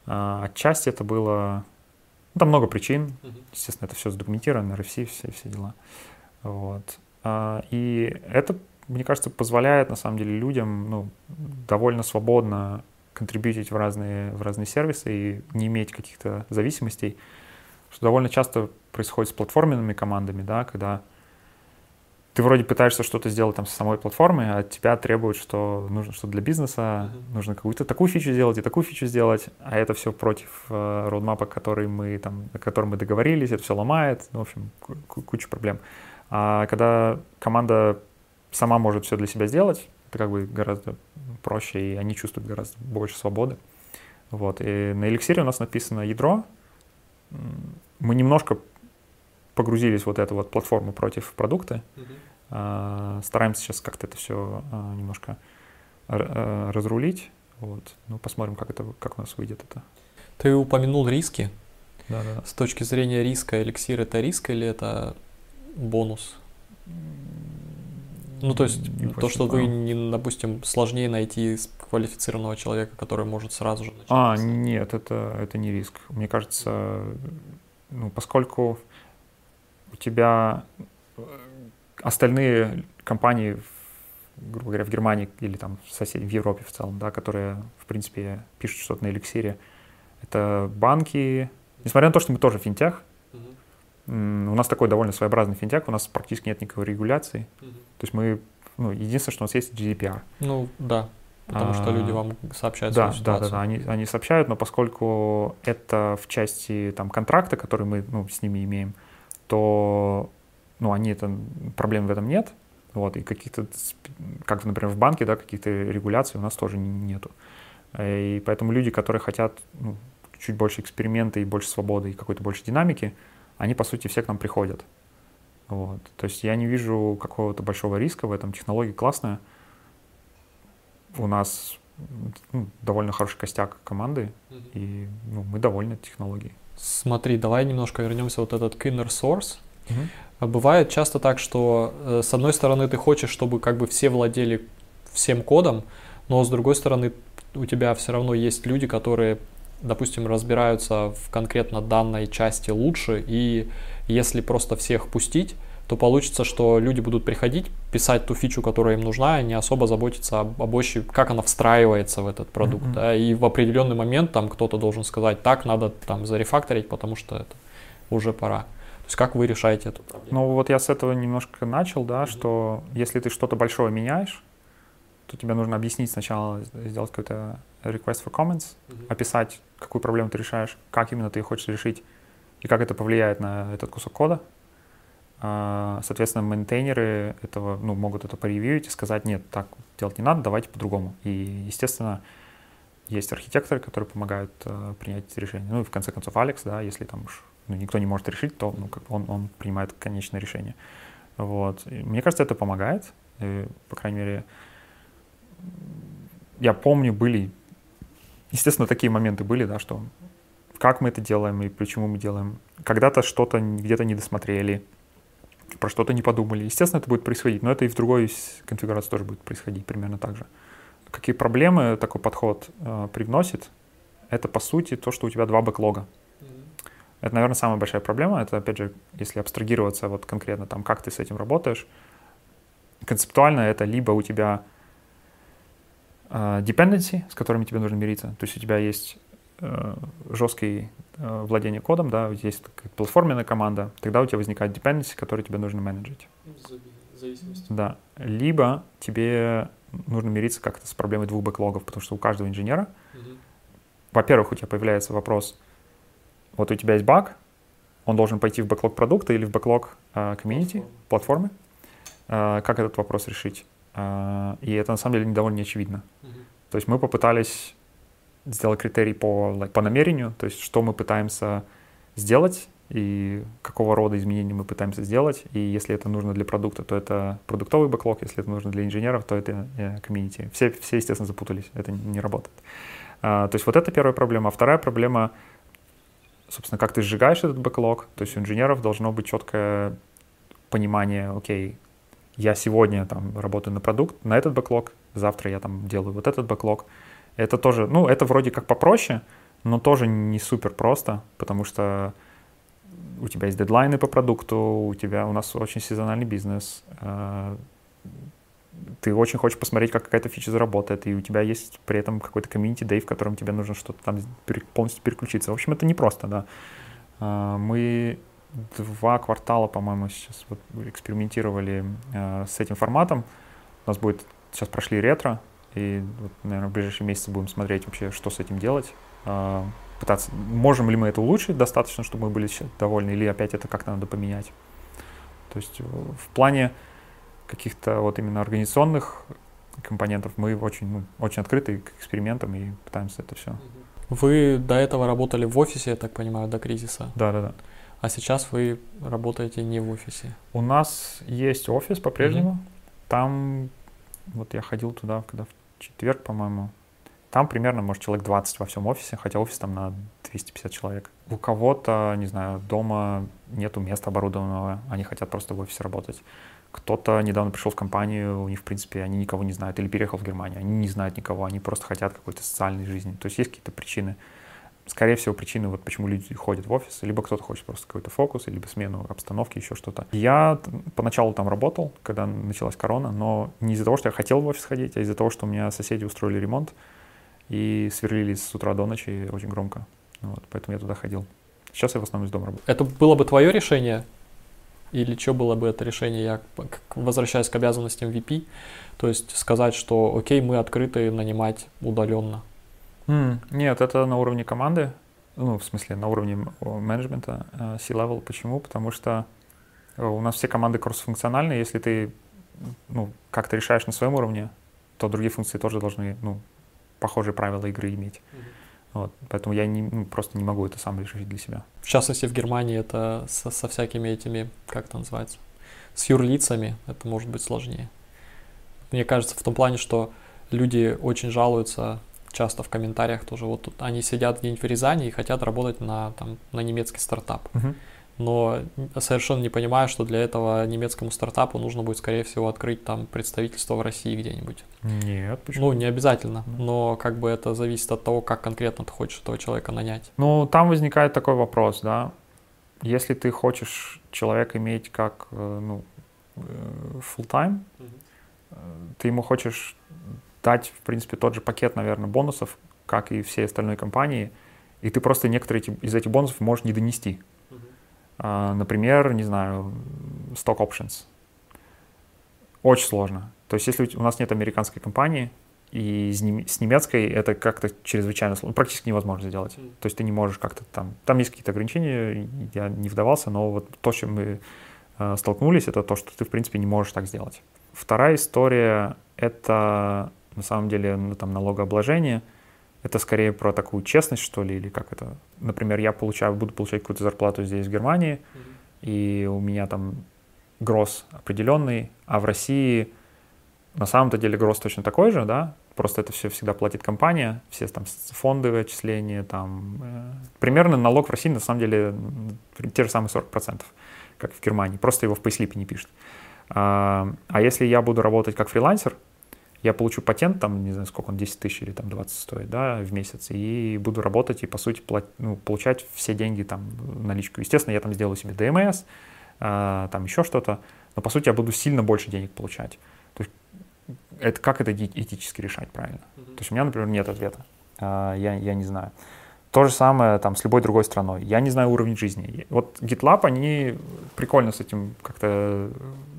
А, отчасти это было... Ну, там много причин. Естественно, это все задокументировано, RFC, все, все дела. Вот. А, и это мне кажется, позволяет на самом деле людям ну, довольно свободно контрибьютить в разные, в разные сервисы и не иметь каких-то зависимостей, что довольно часто происходит с платформенными командами, да, когда ты вроде пытаешься что-то сделать там с самой платформой, а от тебя требуют, что нужно что для бизнеса, mm-hmm. нужно какую-то такую фичу сделать и такую фичу сделать, а это все против э, роудмапа, который мы там, о котором мы договорились, это все ломает, в общем, куча проблем. А когда команда сама может все для себя сделать, это как бы гораздо проще, и они чувствуют гораздо больше свободы. Вот. И на эликсире у нас написано ядро. Мы немножко погрузились в вот эту вот платформу против продукта. Uh-huh. Стараемся сейчас как-то это все немножко разрулить. Вот. Ну, посмотрим, как, это, как у нас выйдет это. Ты упомянул риски. Да, да. С точки зрения риска, эликсир это риск или это бонус? Ну, то есть не то, что вы, не, допустим, сложнее найти квалифицированного человека, который может сразу же начать. А, нет, это, это не риск. Мне кажется, ну, поскольку у тебя э, остальные компании, грубо говоря, в Германии или там в соседей, в Европе в целом, да, которые, в принципе, пишут что-то на эликсире, это банки, несмотря на то, что мы тоже финтех, у нас такой довольно своеобразный финтех, у нас практически нет никакой регуляции. Uh-huh. То есть мы, ну, единственное, что у нас есть GDPR. Ну, да, потому а, что люди вам сообщают да, свою Да, да, да, они, они сообщают, но поскольку это в части там контракта, который мы ну, с ними имеем, то ну, они это, проблем в этом нет. Вот, и каких-то, как, например, в банке, да, каких-то регуляций у нас тоже нету. И поэтому люди, которые хотят ну, чуть больше эксперимента и больше свободы и какой-то больше динамики, они, по сути, все к нам приходят. Вот. То есть я не вижу какого-то большого риска в этом. Технология классная. У нас ну, довольно хороший костяк команды, mm-hmm. и ну, мы довольны технологией. Смотри, давай немножко вернемся вот этот к inner source. Mm-hmm. Бывает часто так, что э, с одной стороны ты хочешь, чтобы как бы все владели всем кодом, но с другой стороны у тебя все равно есть люди, которые допустим, разбираются в конкретно данной части лучше, и если просто всех пустить, то получится, что люди будут приходить, писать ту фичу, которая им нужна, и не особо заботиться об, об ощупь, как она встраивается в этот продукт. Mm-hmm. Да, и в определенный момент там кто-то должен сказать, так, надо там зарефакторить, потому что это уже пора. То есть как вы решаете эту проблему? Ну вот я с этого немножко начал, да, mm-hmm. что если ты что-то большое меняешь, то тебе нужно объяснить сначала, сделать какой-то request for comments, mm-hmm. описать, какую проблему ты решаешь, как именно ты ее хочешь решить и как это повлияет на этот кусок кода. А, соответственно, мейнтейнеры этого, ну, могут это поревьюить и сказать, нет, так делать не надо, давайте по-другому. И, естественно, есть архитекторы, которые помогают uh, принять эти решения. Ну и в конце концов Алекс, да, если там уж ну, никто не может решить, то ну, как он, он принимает конечное решение. Вот. И мне кажется, это помогает. И, по крайней мере, я помню, были, естественно, такие моменты были, да, что как мы это делаем и почему мы делаем. Когда-то что-то где-то не досмотрели, про что-то не подумали. Естественно, это будет происходить, но это и в другой конфигурации тоже будет происходить примерно так же. Какие проблемы такой подход э, привносит? Это, по сути, то, что у тебя два бэклога. Это, наверное, самая большая проблема. Это, опять же, если абстрагироваться вот конкретно там, как ты с этим работаешь. Концептуально это либо у тебя dependency, с которыми тебе нужно мириться. То есть у тебя есть э, жесткое э, владение кодом, да, есть платформенная команда, тогда у тебя возникает dependency, который тебе нужно менеджить. Зависимость. Да. Либо тебе нужно мириться как-то с проблемой двух бэклогов, потому что у каждого инженера, угу. во-первых, у тебя появляется вопрос, вот у тебя есть баг, он должен пойти в бэклог продукта или в бэклог э, комьюнити, платформы. Э, как этот вопрос решить? А, и это на самом деле довольно не очевидно. Mm-hmm. То есть мы попытались сделать критерий по, like, по намерению, то есть что мы пытаемся сделать и какого рода изменения мы пытаемся сделать. И если это нужно для продукта, то это продуктовый бэклог, если это нужно для инженеров, то это э, комьюнити. Все, все, естественно, запутались, это не работает. А, то есть вот это первая проблема. А вторая проблема, собственно, как ты сжигаешь этот бэклог. То есть у инженеров должно быть четкое понимание, окей, я сегодня там работаю на продукт, на этот бэклог, завтра я там делаю вот этот бэклог. Это тоже, ну, это вроде как попроще, но тоже не супер просто, потому что у тебя есть дедлайны по продукту, у тебя, у нас очень сезональный бизнес, э, ты очень хочешь посмотреть, как какая-то фича заработает, и у тебя есть при этом какой-то комьюнити day, в котором тебе нужно что-то там полностью переключиться. В общем, это непросто, да. Э, мы два квартала, по-моему, сейчас вот экспериментировали э, с этим форматом. У нас будет, сейчас прошли ретро, и, вот, наверное, в ближайшие месяцы будем смотреть вообще, что с этим делать. Э, пытаться, можем ли мы это улучшить достаточно, чтобы мы были довольны, или опять это как-то надо поменять. То есть в плане каких-то вот именно организационных компонентов мы очень, ну, очень открыты к экспериментам и пытаемся это все. Вы до этого работали в офисе, я так понимаю, до кризиса? Да, да, да. А сейчас вы работаете не в офисе? У нас есть офис по-прежнему. Mm-hmm. Там, вот я ходил туда, когда в четверг, по-моему. Там примерно, может, человек 20 во всем офисе, хотя офис там на 250 человек. У кого-то, не знаю, дома нету места оборудованного, они хотят просто в офисе работать. Кто-то недавно пришел в компанию, у них, в принципе, они никого не знают, или переехал в Германию, они не знают никого, они просто хотят какой-то социальной жизни. То есть есть какие-то причины скорее всего, причины, вот почему люди ходят в офис, либо кто-то хочет просто какой-то фокус, либо смену обстановки, еще что-то. Я поначалу там работал, когда началась корона, но не из-за того, что я хотел в офис ходить, а из-за того, что у меня соседи устроили ремонт и сверлили с утра до ночи очень громко. Вот, поэтому я туда ходил. Сейчас я в основном из дома работаю. Это было бы твое решение? Или что было бы это решение? Я возвращаюсь к обязанностям VP, то есть сказать, что окей, мы открыты нанимать удаленно. Mm, нет, это на уровне команды, ну, в смысле, на уровне менеджмента uh, C-level. Почему? Потому что э, у нас все команды кроссфункциональные. Если ты ну, как-то решаешь на своем уровне, то другие функции тоже должны ну, похожие правила игры иметь. Mm-hmm. Вот, поэтому я не, ну, просто не могу это сам решить для себя. В частности, в Германии это со, со всякими этими, как это называется, с юрлицами это может быть сложнее. Мне кажется, в том плане, что люди очень жалуются часто в комментариях тоже, вот тут они сидят где-нибудь в Рязани и хотят работать на, там, на немецкий стартап. Uh-huh. Но совершенно не понимаю, что для этого немецкому стартапу нужно будет, скорее всего, открыть там представительство в России где-нибудь. Нет, почему? Ну, не обязательно, но как бы это зависит от того, как конкретно ты хочешь этого человека нанять. Ну, там возникает такой вопрос, да. Если ты хочешь человека иметь как, э, ну, э, full-time, uh-huh. ты ему хочешь дать, в принципе, тот же пакет, наверное, бонусов, как и все остальные компании, и ты просто некоторые из этих бонусов можешь не донести. Uh-huh. Например, не знаю, stock options. Очень сложно. То есть если у нас нет американской компании, и с немецкой это как-то чрезвычайно сложно, практически невозможно сделать. Mm. То есть ты не можешь как-то там, там есть какие-то ограничения, я не вдавался, но вот то, с чем мы э, столкнулись, это то, что ты, в принципе, не можешь так сделать. Вторая история — это на самом деле ну, там налогообложение, это скорее про такую честность, что ли, или как это. Например, я получаю, буду получать какую-то зарплату здесь, в Германии, mm-hmm. и у меня там гроз определенный, а в России на самом-то деле гроз точно такой же, да, просто это все всегда платит компания, все там фондовые отчисления, там, э, примерно налог в России на самом деле те же самые 40%, как в Германии, просто его в пейслипе не пишут. А, а если я буду работать как фрилансер, я получу патент, там, не знаю, сколько он, 10 тысяч или там 20 стоит, да, в месяц, и буду работать и, по сути, плат, ну, получать все деньги, там, наличку. Естественно, я там сделаю себе ДМС, э, там еще что-то, но, по сути, я буду сильно больше денег получать. То есть, это, как это этически решать правильно? Mm-hmm. То есть, у меня, например, нет ответа. Э, я, я не знаю. То же самое там с любой другой страной. Я не знаю уровень жизни. Вот GitLab, они прикольно с этим как-то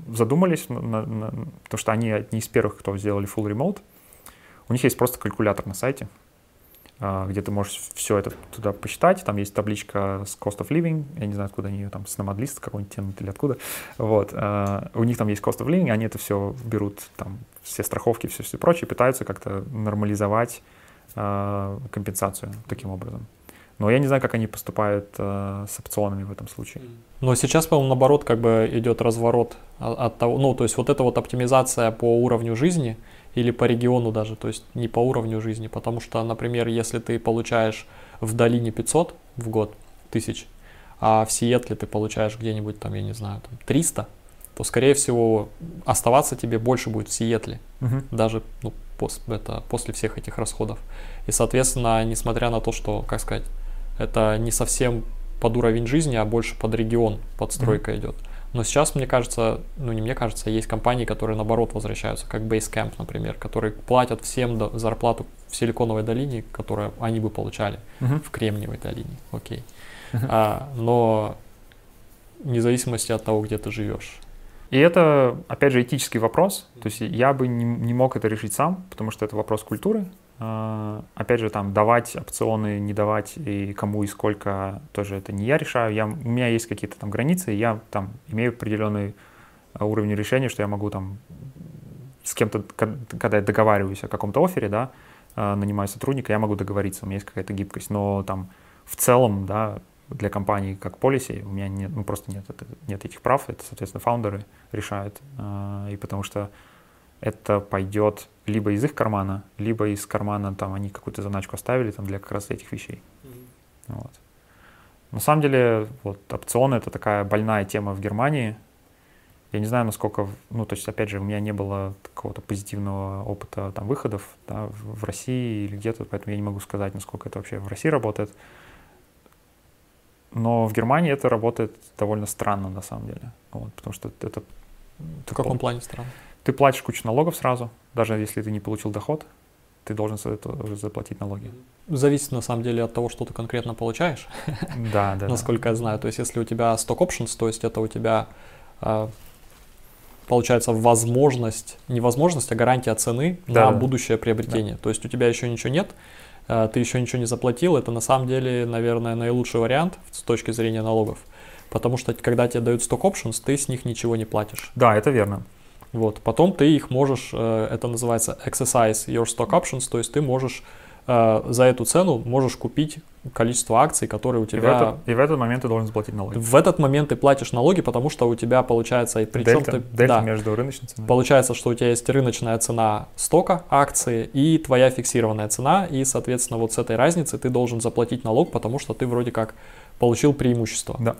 задумались, на, на, на, то, что они одни из первых, кто сделали full remote. У них есть просто калькулятор на сайте, а, где ты можешь все это туда посчитать. Там есть табличка с cost of living. Я не знаю, откуда они ее там, с Nomad какой-нибудь тянут или откуда. Вот. А, у них там есть cost of living, они это все берут, там, все страховки, все, все прочее, пытаются как-то нормализовать компенсацию таким образом. Но я не знаю, как они поступают э, с опционами в этом случае. Но сейчас, по-моему, наоборот, как бы идет разворот от того, ну, то есть вот эта вот оптимизация по уровню жизни или по региону даже, то есть не по уровню жизни, потому что, например, если ты получаешь в долине 500 в год тысяч, а в Сиэтле ты получаешь где-нибудь там, я не знаю, там 300, то, скорее всего, оставаться тебе больше будет в Сиэтле, угу. даже ну, пос, это, после всех этих расходов. И, соответственно, несмотря на то, что, как сказать, это не совсем под уровень жизни, а больше под регион подстройка mm-hmm. идет. Но сейчас, мне кажется, ну не мне кажется, есть компании, которые наоборот возвращаются, как Basecamp, например, которые платят всем зарплату в Силиконовой долине, которую они бы получали uh-huh. в Кремниевой долине. Окей. Uh-huh. А, но вне зависимости от того, где ты живешь. И это, опять же, этический вопрос. То есть я бы не, не мог это решить сам, потому что это вопрос культуры. Uh, опять же, там, давать опционы, не давать, и кому и сколько, тоже это не я решаю. Я, у меня есть какие-то там границы, я там имею определенный а, уровень решения, что я могу там с кем-то, когда я договариваюсь о каком-то офере, да, uh, нанимаю сотрудника, я могу договориться, у меня есть какая-то гибкость. Но там в целом, да, для компаний как полиси, у меня нет, ну просто нет, это, нет этих прав, это, соответственно, фаундеры решают, э, и потому что это пойдет либо из их кармана, либо из кармана, там, они какую-то заначку оставили там для как раз этих вещей. Mm-hmm. Вот. На самом деле, вот, опционы — это такая больная тема в Германии. Я не знаю, насколько, ну, то есть, опять же, у меня не было какого-то позитивного опыта там выходов да, в, в России или где-то, поэтому я не могу сказать, насколько это вообще в России работает. Но в Германии это работает довольно странно, на самом деле. Вот, потому что это... В каком плане странно? Ты платишь кучу налогов сразу, даже если ты не получил доход, ты должен за это уже заплатить налоги. Зависит на самом деле от того, что ты конкретно получаешь. Да, да. Насколько я знаю. То есть, если у тебя stock options, то есть это у тебя а, получается возможность, не возможность, а гарантия цены да, на да. будущее приобретение. Да. То есть у тебя еще ничего нет, ты еще ничего не заплатил. Это на самом деле, наверное, наилучший вариант с точки зрения налогов. Потому что когда тебе дают stock options, ты с них ничего не платишь. Да, это верно. Вот. Потом ты их можешь, э, это называется exercise your stock options, то есть ты можешь э, за эту цену можешь купить количество акций, которые у тебя... И в, этот, и в этот момент ты должен заплатить налоги. В этот момент ты платишь налоги, потому что у тебя получается... И причем дельта, ты, дельта да, между рыночной ценой. Получается, что у тебя есть рыночная цена стока акции и твоя фиксированная цена, и, соответственно, вот с этой разницы ты должен заплатить налог, потому что ты вроде как получил преимущество. Да.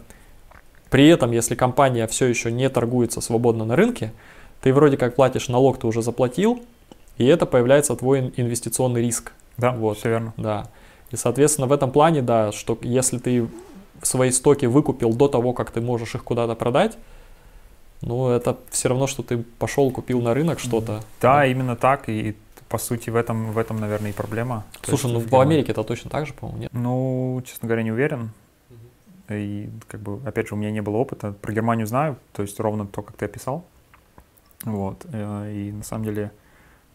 При этом, если компания все еще не торгуется свободно на рынке, ты вроде как платишь налог, ты уже заплатил, и это появляется твой инвестиционный риск. Да, вот, все верно. Да. И, соответственно, в этом плане, да, что если ты свои стоки выкупил до того, как ты можешь их куда-то продать, ну, это все равно, что ты пошел, купил на рынок что-то. Да, да, именно так. И по сути в этом, в этом, наверное, и проблема. Слушай, ну в по Америке это точно так же, по-моему, нет? Ну, честно говоря, не уверен. И, как бы, опять же, у меня не было опыта. Про Германию знаю, то есть ровно то, как ты описал. Вот. Э, и на самом деле,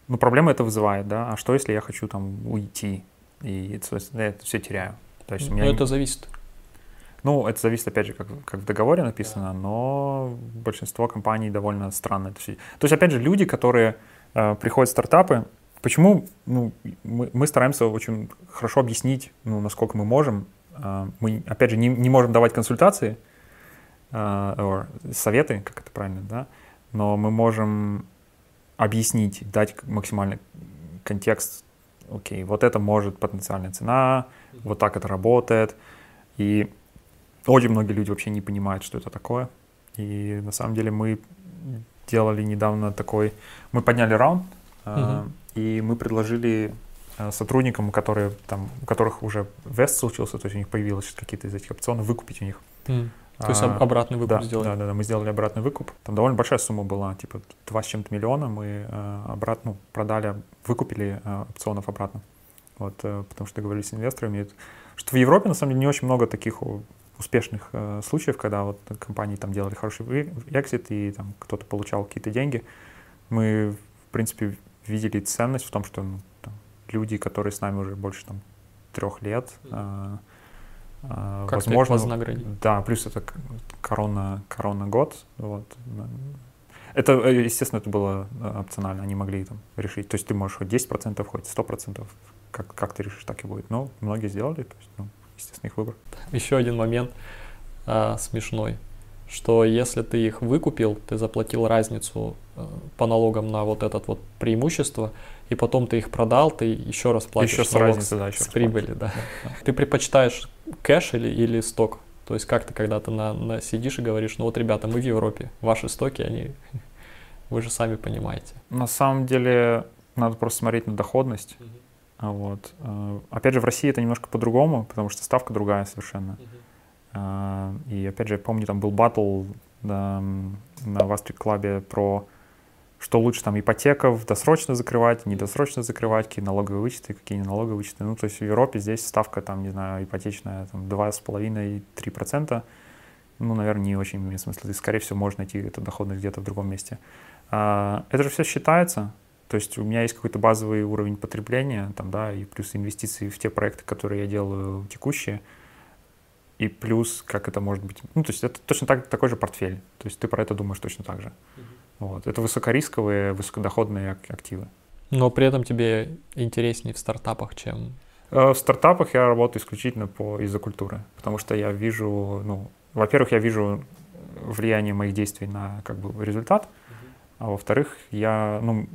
ну, проблема это вызывает, да. А что, если я хочу там уйти? И я это все теряю. То есть у меня... Это зависит. Ну, это зависит, опять же, как, как в договоре написано, но большинство компаний довольно странно это все. То есть, опять же, люди, которые э, приходят в стартапы, почему ну, мы, мы стараемся очень хорошо объяснить, ну, насколько мы можем. Э, мы, опять же, не, не можем давать консультации, э, советы, как это правильно, да, но мы можем объяснить, дать максимальный контекст. Окей, вот это может потенциальная цена, вот так это работает. И очень многие люди вообще не понимают, что это такое. И на самом деле мы делали недавно такой... Мы подняли раунд, uh-huh. и мы предложили э, сотрудникам, которые, там, у которых уже вест случился, то есть у них появилось какие-то из этих опционов, выкупить у них. Uh-huh. То есть а, обратный выкуп да, сделали? Да, да, да, мы сделали обратный выкуп. Там довольно большая сумма была, типа 2 с чем-то миллиона. Мы э, обратно ну, продали, выкупили э, опционов обратно. Вот, э, потому что договорились с инвесторами. Что в Европе, на самом деле, не очень много таких успешных э, случаев, когда вот компании там делали хороший экзит и там кто-то получал какие-то деньги. Мы, в принципе, видели ценность в том, что ну, там, люди, которые с нами уже больше там трех лет, э, как возможно, да, плюс это корона, корона год, вот. Это, э, естественно, это было э, опционально, они могли там решить. То есть ты можешь хоть 10%, хоть 100%, как, как ты решишь, так и будет. Но многие сделали, то есть, ну, естественно, их выбор. Еще один момент а, смешной, что если ты их выкупил, ты заплатил разницу а, по налогам на вот это вот преимущество, и потом ты их продал, ты еще раз платишь еще с разницей, да, еще с прибыли, да. Ты предпочитаешь кэш или, или сток? То есть как ты когда-то на, на сидишь и говоришь, ну вот, ребята, мы в Европе, ваши стоки, они, вы же сами понимаете. На самом деле надо просто смотреть на доходность. Uh-huh. Вот. Э, опять же, в России это немножко по-другому, потому что ставка другая совершенно. Uh-huh. И опять же, я помню, там был батл на, на Вастрик Клабе про что лучше там ипотеков досрочно закрывать, недосрочно закрывать, какие налоговые вычеты, какие не налоговые вычеты. Ну, то есть в Европе здесь ставка там, не знаю, ипотечная там 2,5-3%. Ну, наверное, не очень имеет смысла. И, скорее всего, можно найти эту доходность где-то в другом месте. А, это же все считается. То есть у меня есть какой-то базовый уровень потребления, там, да, и плюс инвестиции в те проекты, которые я делаю текущие, и плюс, как это может быть. Ну, то есть это точно так, такой же портфель. То есть ты про это думаешь точно так же. Uh-huh. Вот. Это высокорисковые, высокодоходные активы. Но при этом тебе интереснее в стартапах, чем Э, в стартапах я работаю исключительно по, из-за культуры, потому что я вижу, ну, во-первых, я вижу влияние моих действий на как бы результат, а во-вторых, я ну,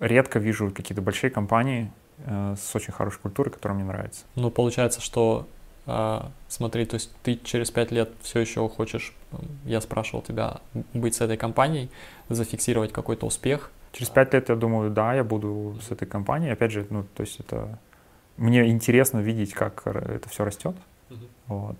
редко вижу какие-то большие компании э, с очень хорошей культурой, которая мне нравится. Ну, получается, что смотри, то есть ты через пять лет все еще хочешь, я спрашивал тебя, быть с этой компанией, зафиксировать какой-то успех. Через пять лет, я думаю, да, я буду с этой компанией. Опять же, ну, то есть это мне интересно видеть, как это все растет. Uh-huh. Вот.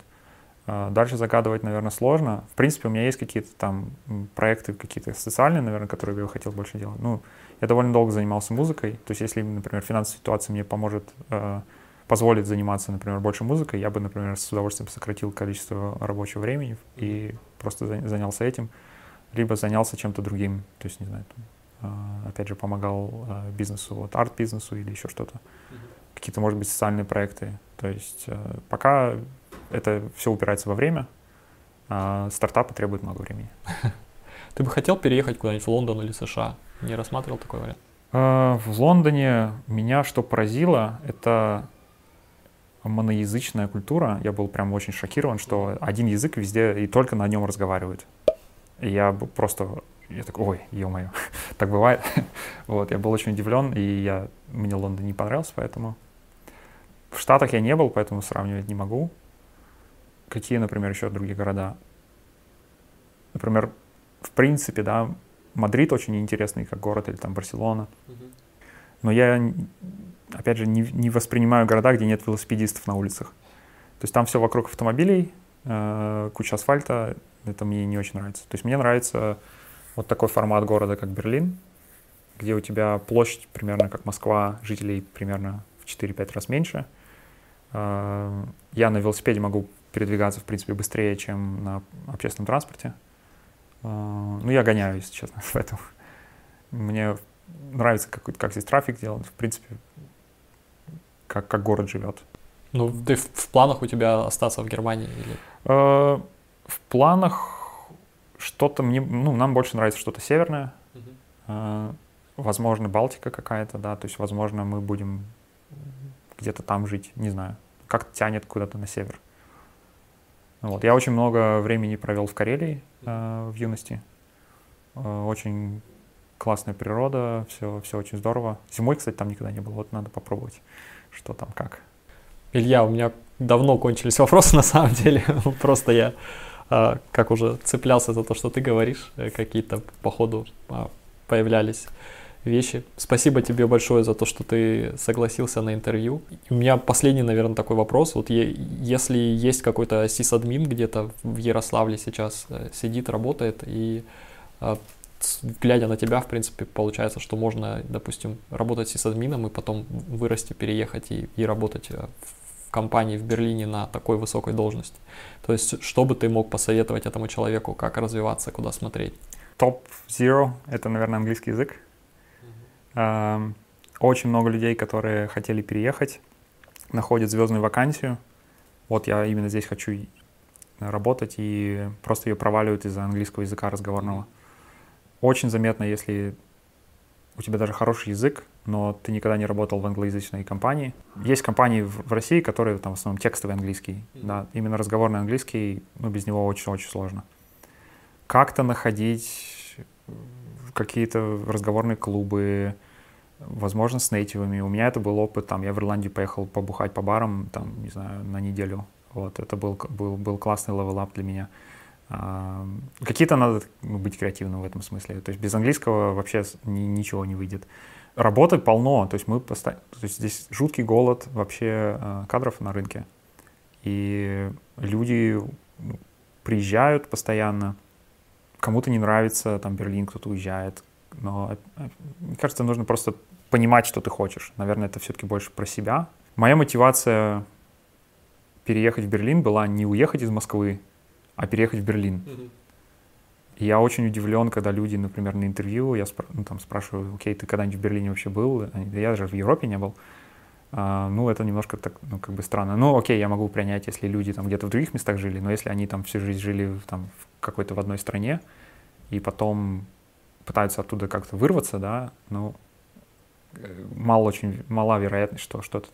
А, дальше загадывать, наверное, сложно. В принципе, у меня есть какие-то там проекты, какие-то социальные, наверное, которые я бы хотел больше делать. Ну, я довольно долго занимался музыкой. То есть, если, например, финансовая ситуация мне поможет, э, позволит заниматься, например, больше музыкой, я бы, например, с удовольствием сократил количество рабочего времени и просто занялся этим, либо занялся чем-то другим. То есть, не знаю, там, э, опять же, помогал э, бизнесу, вот арт-бизнесу или еще что-то. Какие-то, может быть, социальные проекты. То есть, э, пока это все упирается во время, а стартапы требуют много времени. Ты бы хотел переехать куда-нибудь в Лондон или США? Не рассматривал такой вариант? А, в Лондоне меня что поразило, это моноязычная культура. Я был прям очень шокирован, что один язык везде и только на нем разговаривают. И я просто, я такой, ой, ё-моё, так бывает. вот, я был очень удивлен, и я, мне Лондон не понравился, поэтому... В Штатах я не был, поэтому сравнивать не могу. Какие, например, еще другие города? Например, в принципе, да, Мадрид очень интересный как город, или там Барселона. Но я, опять же, не, не воспринимаю города, где нет велосипедистов на улицах. То есть там все вокруг автомобилей, э, куча асфальта, это мне не очень нравится. То есть мне нравится вот такой формат города, как Берлин, где у тебя площадь примерно как Москва, жителей примерно в 4-5 раз меньше. Э, я на велосипеде могу передвигаться, в принципе, быстрее, чем на общественном транспорте. А, ну, я гоняю, если честно, поэтому мне нравится, как, как здесь трафик делать, в принципе, как, как город живет. Ну, ты в, в планах у тебя остаться в Германии? Или? Э, в планах что-то мне, ну, нам больше нравится что-то северное. Uh-huh. Э, возможно, Балтика какая-то, да, то есть, возможно, мы будем где-то там жить, не знаю. Как тянет куда-то на север. Вот. Я очень много времени провел в Карелии э, в юности. Э, очень классная природа, все, все очень здорово. Зимой, кстати, там никогда не было. Вот надо попробовать, что там, как. Илья, у меня давно кончились вопросы на самом деле. Просто я, э, как уже цеплялся за то, что ты говоришь, э, какие-то по ходу э, появлялись вещи. Спасибо тебе большое за то, что ты согласился на интервью. У меня последний, наверное, такой вопрос. Вот если есть какой-то сисадмин где-то в Ярославле сейчас э, сидит, работает, и э, глядя на тебя, в принципе, получается, что можно, допустим, работать сисадмином и потом вырасти, переехать и, и работать э, в компании в Берлине на такой высокой должности. То есть, что бы ты мог посоветовать этому человеку, как развиваться, куда смотреть? Топ-zero — это, наверное, английский язык. Очень много людей, которые хотели переехать, находят звездную вакансию. Вот я именно здесь хочу работать, и просто ее проваливают из-за английского языка разговорного. Очень заметно, если у тебя даже хороший язык, но ты никогда не работал в англоязычной компании. Есть компании в России, которые там в основном текстовый английский, да, именно разговорный английский, ну, без него очень-очень сложно. Как-то находить какие-то разговорные клубы, возможно, с native'ами. У меня это был опыт, там, я в Ирландию поехал побухать по барам, там, не знаю, на неделю. Вот, это был, был, был классный level up для меня. А, какие-то надо быть креативным в этом смысле. То есть без английского вообще ни, ничего не выйдет. Работы полно, то есть мы постоянно, то есть здесь жуткий голод вообще э, кадров на рынке. И люди ну, приезжают постоянно, кому-то не нравится, там Берлин, кто-то уезжает, но э, мне кажется, нужно просто понимать, что ты хочешь. Наверное, это все-таки больше про себя. Моя мотивация переехать в Берлин была не уехать из Москвы, а переехать в Берлин. И я очень удивлен, когда люди, например, на интервью, я спр- ну, там, спрашиваю, окей, ты когда-нибудь в Берлине вообще был? да я же в Европе не был. А, ну, это немножко так, ну, как бы странно. Ну, окей, я могу принять, если люди там где-то в других местах жили, но если они там всю жизнь жили там в какой-то в одной стране, и потом пытаются оттуда как-то вырваться, да, ну, э, мало очень, мала вероятность, что что-то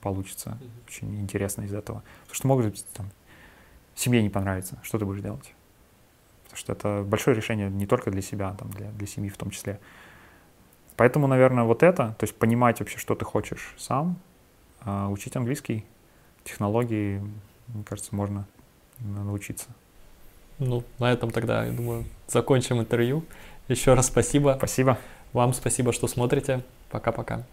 получится mm-hmm. очень интересно из этого. Потому что может быть, там, семье не понравится, что ты будешь делать? Потому что это большое решение не только для себя, там, для, для семьи в том числе. Поэтому, наверное, вот это, то есть понимать вообще, что ты хочешь сам, а учить английский, технологии, мне кажется, можно научиться. Ну, на этом тогда, я думаю, закончим интервью. Еще раз спасибо. Спасибо. Вам спасибо, что смотрите. Пока-пока.